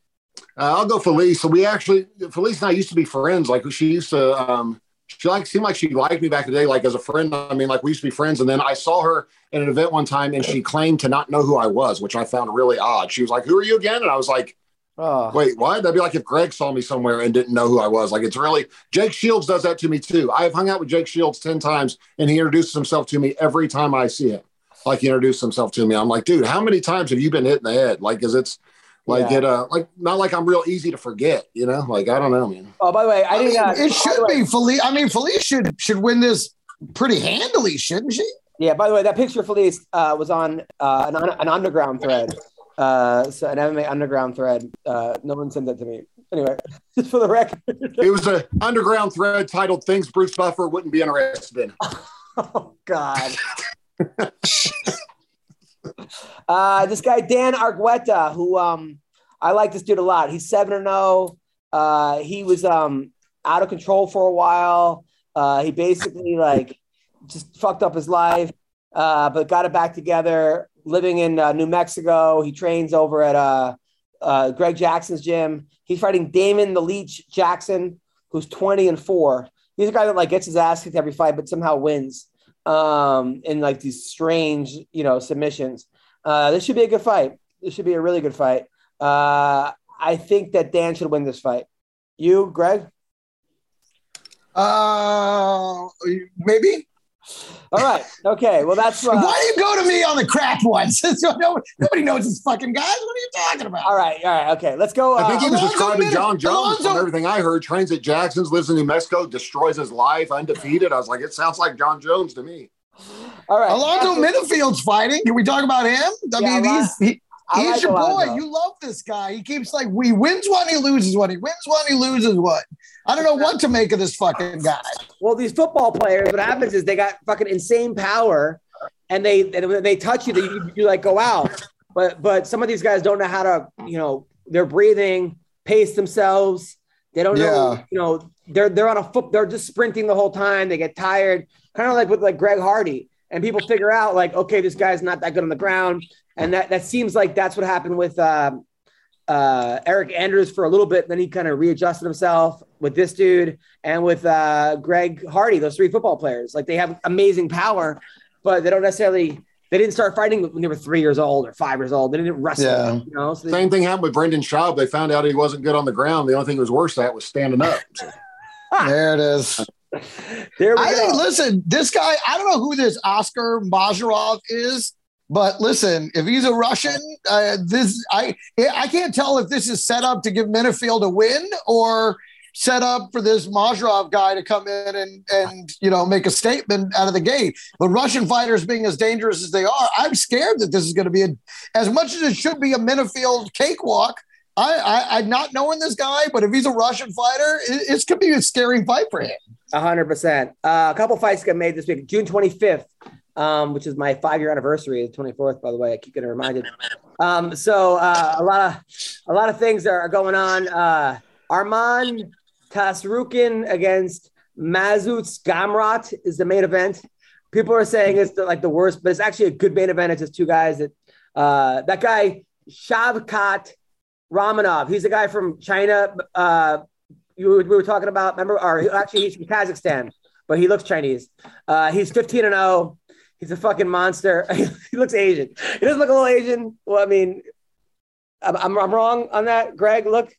Uh, I'll go Felice. So we actually, Felice and I used to be friends. Like she used to, um, she like seemed like she liked me back in the day, like as a friend. I mean, like we used to be friends. And then I saw her at an event one time, and she claimed to not know who I was, which I found really odd. She was like, "Who are you again?" And I was like, Oh, "Wait, what?" That'd be like if Greg saw me somewhere and didn't know who I was. Like it's really Jake Shields does that to me too. I have hung out with Jake Shields ten times, and he introduces himself to me every time I see him. Like he introduced himself to me. I'm like, dude, how many times have you been hit in the head? Like, is it's like Yeah. it uh like not like I'm real easy to forget, you know? Like I don't know, man. oh. By the way, I I mean, uh, it should be Felice. I mean, Felice should should win this pretty handily, shouldn't she? Yeah. By the way, that picture of Felice uh, was on uh, an, an underground thread, uh, so an MMA underground thread. Uh, no one sent that to me. Anyway, just for the record. It was a underground thread titled "Things Bruce Buffer Wouldn't Be Interested in." oh God. uh, this guy Dan Argueta, who um, I like this dude a lot. He's seven and zero. Uh, he was um out of control for a while. Uh, he basically like just fucked up his life, uh, but got it back together. Living in uh, New Mexico, he trains over at uh, uh, Greg Jackson's gym. He's fighting Damon the Leech Jackson, who's twenty and four. He's a guy that like gets his ass kicked every fight, but somehow wins um, in like these strange, you know, submissions. Uh, this should be a good fight. This should be a really good fight. Uh, I think that Dan should win this fight. You, Greg? Uh, maybe. All right. Okay. Well, that's uh, Why do you go to me on the crap ones? Nobody knows this fucking guys. What are you talking about? all right. All right. Okay. Let's go. I think he Uh, was Alonzo describing Min- Jon Jones Alonzo- from everything I heard. Trains at Jackson's, lives in New Mexico, destroys his life, undefeated. I was like, it sounds like Jon Jones to me. all right. Alonzo Menifield's fighting. Can we talk about him? I Yeah, mean, Alon- he's he, I he's like your boy. You love this guy. He keeps like he wins one, he loses one. He wins one, he loses one. I don't know what to make of this fucking guy. Well, these football players, what happens is they got fucking insane power, and they and when they touch you, they, you, you like go out. But but some of these guys don't know how to, you know, they're breathing. pace themselves. They don't know, Yeah. you know, they're they're on a foot, they're just sprinting the whole time. They get tired, kind of like with like Greg Hardy. And people figure out like, okay, this guy's not that good on the ground. And that that seems like that's what happened with um, uh, Eryk Anders for a little bit. Then he kind of readjusted himself with this dude and with uh, Greg Hardy, those three football players. Like they have amazing power, but they don't necessarily. They didn't start fighting when they were three years old or five years old. They didn't wrestle. Yeah. You know, so they, Same thing happened with Brendan Schaub. They found out he wasn't good on the ground. The only thing he was worse at was standing up. So, There it is. There we I go. listen, this guy, I don't know who this Askar Mozharov is, but listen, if he's a Russian, uh, this I I can't tell if this is set up to give Menifield a win or set up for this Mozharov guy to come in and and you know make a statement out of the gate. But Russian fighters being as dangerous as they are, I'm scared that this is going to be a, as much as it should be a Menifield cakewalk. I, I, I'm not knowing this guy, but if he's a Russian fighter, it, it's going to be a scary fight for him. Hundred percent. Uh, a couple fights got made this week. June twenty fifth, um, which is my five year anniversary. The twenty fourth, by the way. I keep getting reminded. Um, so uh, a lot of a lot of things are going on. Uh, Arman Tsarukyan against Mateusz Gamrot is the main event. People are saying it's the, like the worst, but it's actually a good main event. It's just two guys that uh, that guy Shavkat Rakhmonov. He's a guy from China. Uh, you we were talking about. Remember, or he- actually he's from Kazakhstan, but he looks Chinese. Uh, he's 15 and 0. He's a fucking monster. he looks Asian. He doesn't look a little Asian. Well, I mean, I'm, I'm, I'm wrong on that. Greg, look.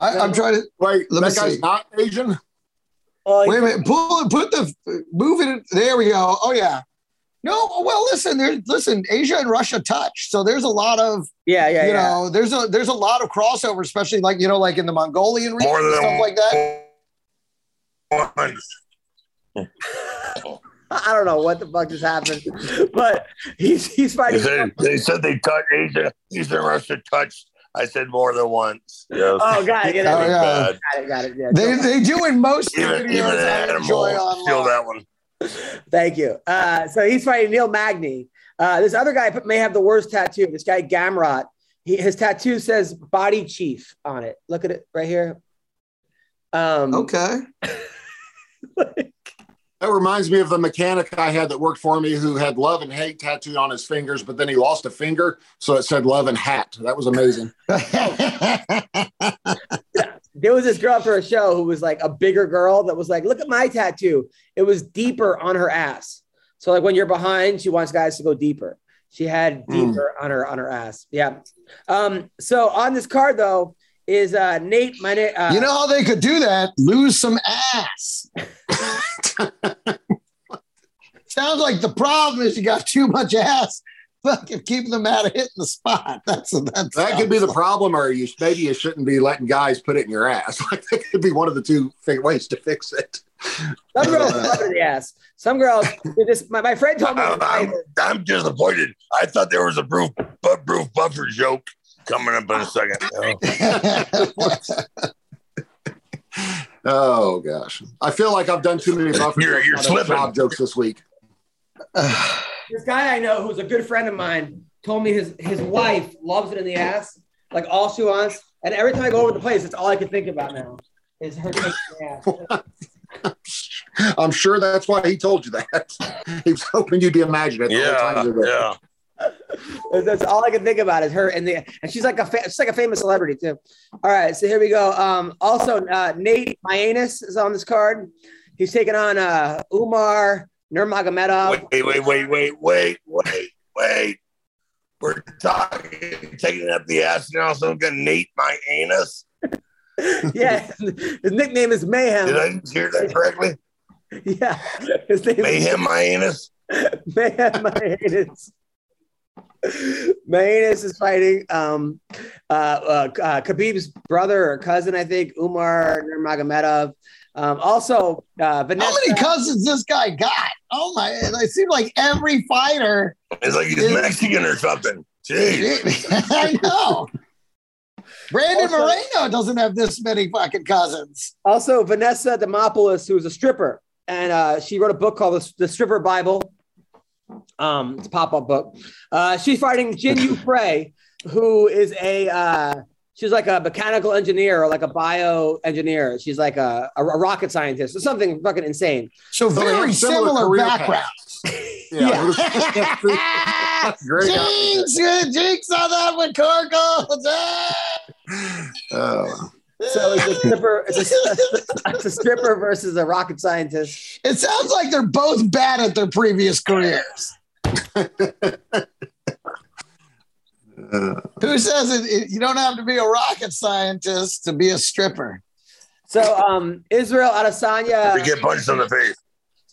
I, I'm trying to wait, Let me that guy's see. not Asian. Well, Wait a minute. Pull put the move it. There we go. Oh yeah. No, well, listen, there's listen, Asia and Russia touch. So there's a lot of, yeah, yeah, you yeah. know, there's a there's a lot of crossover, especially like, you know, like in the Mongolian region More and than stuff like that. I don't know what the fuck just happened, but he's he's They fighting. said they said they touched Asia, Eastern Russia touched. I said more than once. Yes. Oh, got it, got Oh, it, yeah. Got it, got it. Yeah, They they do in most Even even videos an I animal enjoy steal online. that one. Thank you. Uh, so he's fighting Neil Magny. Uh, this other guy may have the worst tattoo. This guy Gamrot. He, his tattoo says "Body Chief" on it. Look at it right here. Um, Okay. That reminds me of the mechanic I had that worked for me who had love and hate tattooed on his fingers, but then he lost a finger, so it said love and hat. That was amazing. There was this girl after a show who was like a bigger girl that was like, "Look at my tattoo. It was deeper on her ass." So like when you're behind, she wants guys to go deeper. She had deeper on her on her ass. Yeah. Um. So on this card though is uh Nate. My name. Uh, you know how they could do that? Lose some ass. Sounds like the problem is you got too much ass. Fucking keeping them out of hitting the spot. That's that's That could be the problem, or you maybe you shouldn't be letting guys put it in your ass. Like that could be one of the two ways to fix it. Some girls love it in the ass. Some girls, just my, my friend told me. I'm, I'm, I'm disappointed. I thought there was a proof, but proof buffer joke coming up in a second. Oh. oh gosh, I feel like I've done too many buffer You're- you're jokes, not enough slipping. job jokes this week. this guy I know who's a good friend of mine told me his his wife loves it in the ass, like all she wants. And every time I go over the place, it's all I can think about now is her taking the ass. I'm sure that's why he told you that. he was hoping you'd be imagining it. yeah, time you were there. yeah. That's- That's all I can think about is her and the and she's like a fa- she's like a famous celebrity too. All right, so here we go. Um, also uh, Nate Mayanus is on this card. He's taking on uh, Umar Nurmagomedov. Wait, wait, wait, wait, wait, wait, wait. We're talking, taking up the ass now. Someone got Nate my anus. yeah, his nickname is Mayhem. Did I hear that correctly? Yeah, his name is Mayhem my anus. Mayhem Mayanus. Mayanus is fighting um, uh, uh, uh, Khabib's brother or cousin, I think, Umar Nurmagomedov. Um, also, uh, Vanessa. How many cousins this guy got? Oh my! It seems like every fighter. It's like he's Mexican or something. Jeez. I know. Brandon Also- Moreno doesn't have this many fucking cousins. Also, Vanessa Demopoulos, who's a stripper, and uh, she wrote a book called The, the Stripper Bible. Um, it's a pop-up book. Uh, she's fighting Jin Yu Frey, who is a uh, she's like a mechanical engineer or like a bio engineer. She's like a, a, a rocket scientist or something fucking insane. So So very have similar, career background. paths. Yeah. That's great. Jinx, uh, jinx on that one, Corkle. Uh, So it's a stripper. It's a, it's a stripper versus a rocket scientist. It sounds like they're both bad at their previous careers. Uh, Who says it, it- You don't have to be a rocket scientist to be a stripper. So um, Israel Adesanya. We get punched in the face.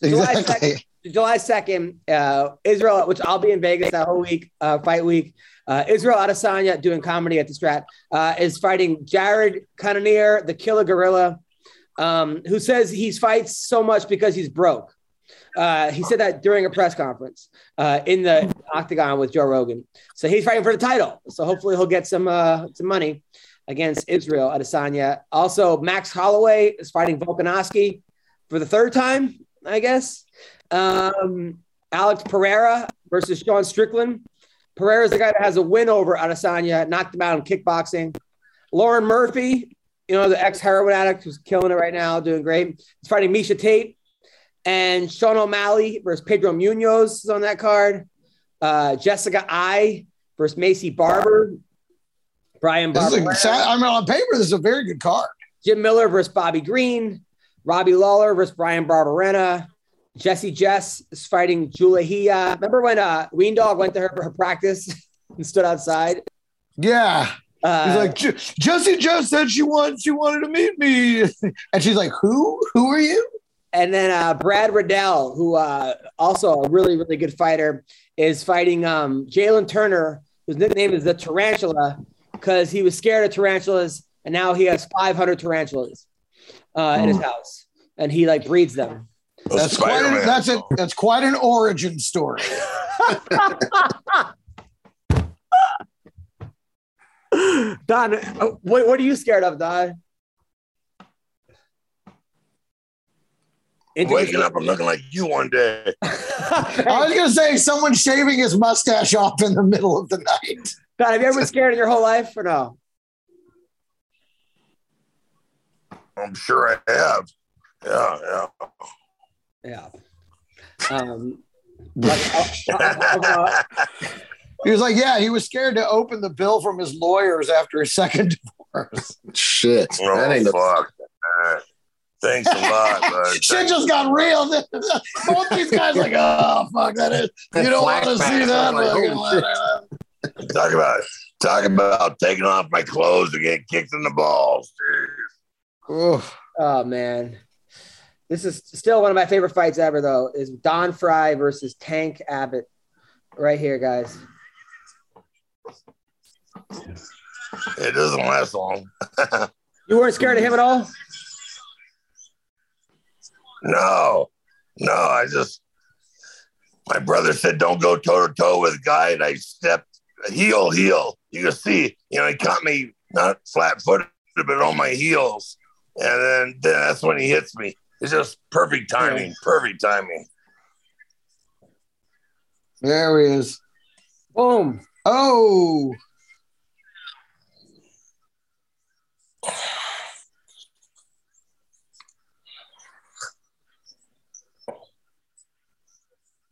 July Exactly. 2nd, July 2nd, uh, Israel, which I'll be in Vegas that whole week, uh, fight week. Uh, Israel Adesanya doing comedy at the Strat uh, is fighting Jared Cannonier, the killer gorilla, um, who says he fights so much because he's broke. Uh, he said that during a press conference uh, in the octagon with Joe Rogan. So he's fighting for the title. So hopefully he'll get some uh, some money against Israel Adesanya. Also, Max Holloway is fighting Volkanovski for the third time, I guess. Um, Alex Pereira versus Sean Strickland. Pereira's the guy that has a win over Adesanya, knocked him out in kickboxing. Lauren Murphy, you know, the ex heroin addict who's killing it right now, doing great. He's fighting Miesha Tate. And Sean O'Malley versus Pedro Munhoz is on that card. Uh, Jessica Eye versus Maycee Barber. Brian Barber. I mean, on paper, this is a very good card. Jim Miller versus Bobby Green, Robbie Lawler versus Bryan Barberena, Jesse Jess is fighting Julia. Remember when uh, Ween Dog went to her for her practice and stood outside? Yeah. Uh, He's like, Jesse just said she wanted, she wanted to meet me. And she's like, Who? Who are you? And then uh, Brad Riddell, who uh, also a really really good fighter, is fighting um, Jalen Turner, whose nickname is the Tarantula, because he was scared of tarantulas, and now he has 500 tarantulas uh, in his house, and he like breeds them. That's quite, Spider-Man. a, that's, a, that's quite an origin story. Don, uh, what, what are you scared of, Don? Waking up and looking like you one day. I was going to say someone shaving his mustache off in the middle of the night. God, have you ever been scared in your whole life or no? I'm sure I have. Yeah, yeah. Yeah. Um, like, uh, uh, He was like, Yeah, he was scared to open the bill from his lawyers after his second divorce. shit. Oh, That ain't no fuck. Uh, thanks a lot, bud. Shit just got real. Both these guys like, Oh, fuck, that is. You don't want to see that. I'm like, fucking holy letter. Talk about talk about taking off my clothes to get kicked in the balls. Jeez. Oof. oh man, this is still one of my favorite fights ever. Though is Don Frye versus Tank Abbott, right here, guys. It doesn't last long. You weren't scared of him at all? No, no. I just my brother said don't go toe to toe with a guy, and I stepped heel heel. You can see, you know, he caught me not flat footed, but on my heels, and then, then that's when he hits me. It's just perfect timing, perfect timing. There he is. Boom. Oh.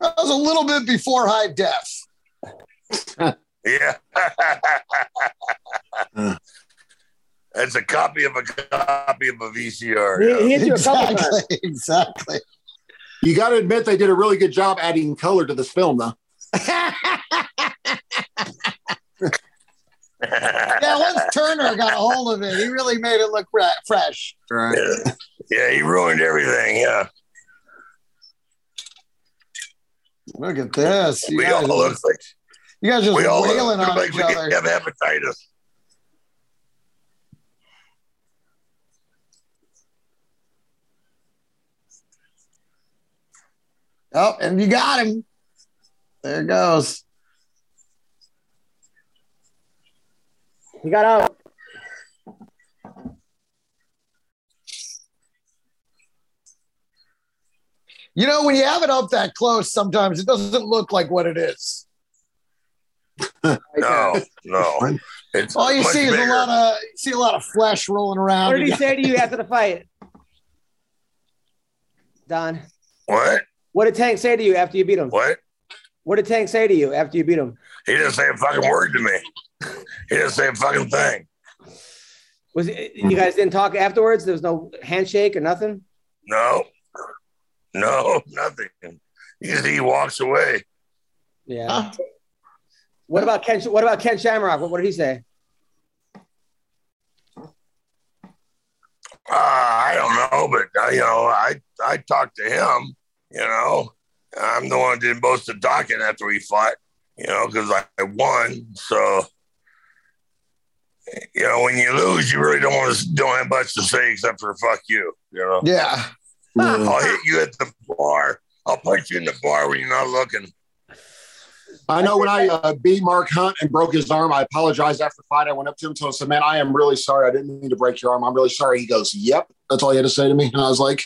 That was a little bit before high def. Yeah. Uh. It's a copy of a copy of a VCR. He, he hit a. Exactly. Exactly. You got to admit they did a really good job adding color to this film, though. Yeah, once Turner got a hold of it, he really made it look fresh. Right. yeah. Yeah, he ruined everything. Yeah. Look at this. You We guys, all look like you guys just we all wailing look on like each we other. have hepatitis. Oh, and you got him. There it goes. He got out. You know, when you have it up that close, sometimes it doesn't look like what it is. No, no. It's All you much see is a lot of see a lot of flesh rolling around. What did he say to you after the fight? Don, what? what did Tank say to you after you beat him? What? What did Tank say to you after you beat him? He didn't say a fucking word to me. He didn't say a fucking thing. Was it, you guys didn't talk afterwards? There was no handshake or nothing. No, no, nothing. You he walks away. Yeah. Huh? What about Ken? What about Ken Shamrock? What, what did he say? Uh, I don't know, but uh, you know, I I talked to him. You know, I'm the one that did most of the talking after we fought. You know, because I, I won. So, you know, when you lose, you really don't want to don't have much to say except for "fuck you." You know, Yeah. I'll hit you at the bar. I'll punch you in the bar when you're not looking. I know when I uh, beat Mark Hunt and broke his arm, I apologized after the fight. I went up to him and said, Man, I am really sorry. I didn't mean to break your arm. I'm really sorry. He goes, Yep. That's all he had to say to me. And I was like,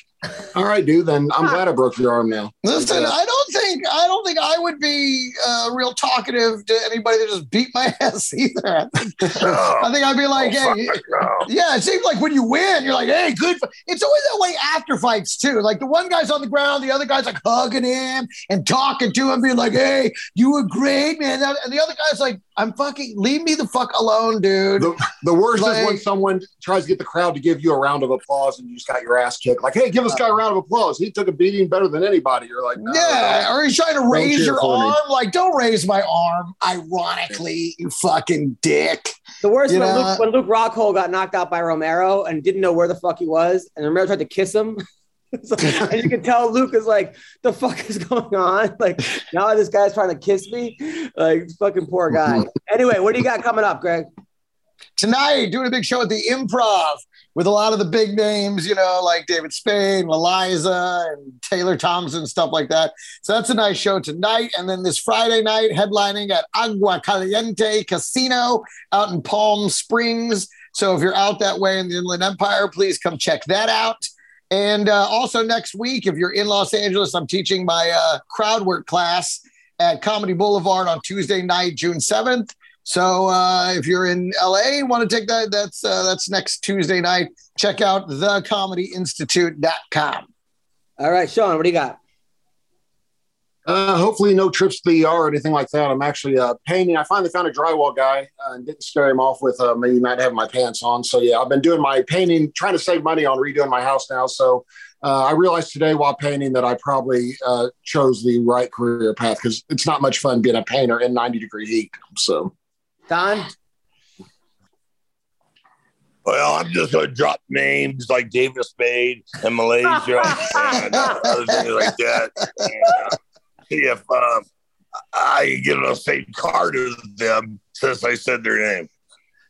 All right, dude, then I'm glad I broke your arm now. Listen, Yeah. I don't think I don't think I would be uh, real talkative to anybody that just beat my ass either. I think, No. I think I'd be like, Oh, hey, no. yeah, it seems like when you win, you're like, hey, good. It's always that way after fights too. Like the one guy's on the ground, the other guy's like hugging him and talking to him, being like, hey, you were great, man. And the other guy's like, I'm fucking leave me the fuck alone, dude. The, the worst is when someone tries to get the crowd to give you a round of applause and you just got your ass kicked. Like, hey, give this uh. guy a round of applause. He took a beating better than anybody. You're like, no, yeah, or he's trying to raise your for me. arm. Like, don't raise my arm. Ironically, you fucking dick. The worst when, Luke, when Luke Rockhold got knocked out by Romero and didn't know where the fuck he was, and Romero tried to kiss him. So- and you can tell Luke is like, "The fuck is going on?" Like now this guy's trying to kiss me. Like fucking poor guy. Anyway, what do you got coming up, Greg? tonight doing a big show at the improv with a lot of the big names you know like david spade eliza and taylor thompson stuff like that so that's a nice show tonight and then this friday night headlining at agua caliente casino out in palm springs so if you're out that way in the inland empire please come check that out and uh, also next week if you're in los angeles i'm teaching my uh, crowd work class at comedy boulevard on tuesday night june 7th so uh, if you're in LA, want to take that, that's uh, that's next Tuesday night. Check out thecomedyinstitute.com. All right, Sean, what do you got? Uh, hopefully, no trips to the ER or anything like that. I'm actually uh, painting. I finally found a drywall guy uh, and didn't scare him off with uh, me not having my pants on. So, yeah, I've been doing my painting, trying to save money on redoing my house now. So, uh, I realized today while painting that I probably uh, chose the right career path because it's not much fun being a painter in 90 degree heat. So, Don? Well, I'm just going to drop names like David Spade and Malaysia and other things like that. And, see if um, I can get on the same card as them since I said their name.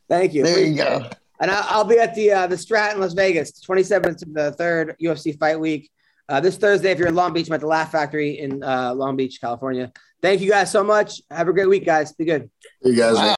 Thank you. There you go. And I- I'll be at the uh, the Strat in Las Vegas, 27th to the third UFC Fight Week. Uh, this Thursday, if you're in Long Beach, I'm at the Laugh Factory in uh, Long Beach, California. Thank you guys so much. Have a great week, guys. Be good. you guys. Wow.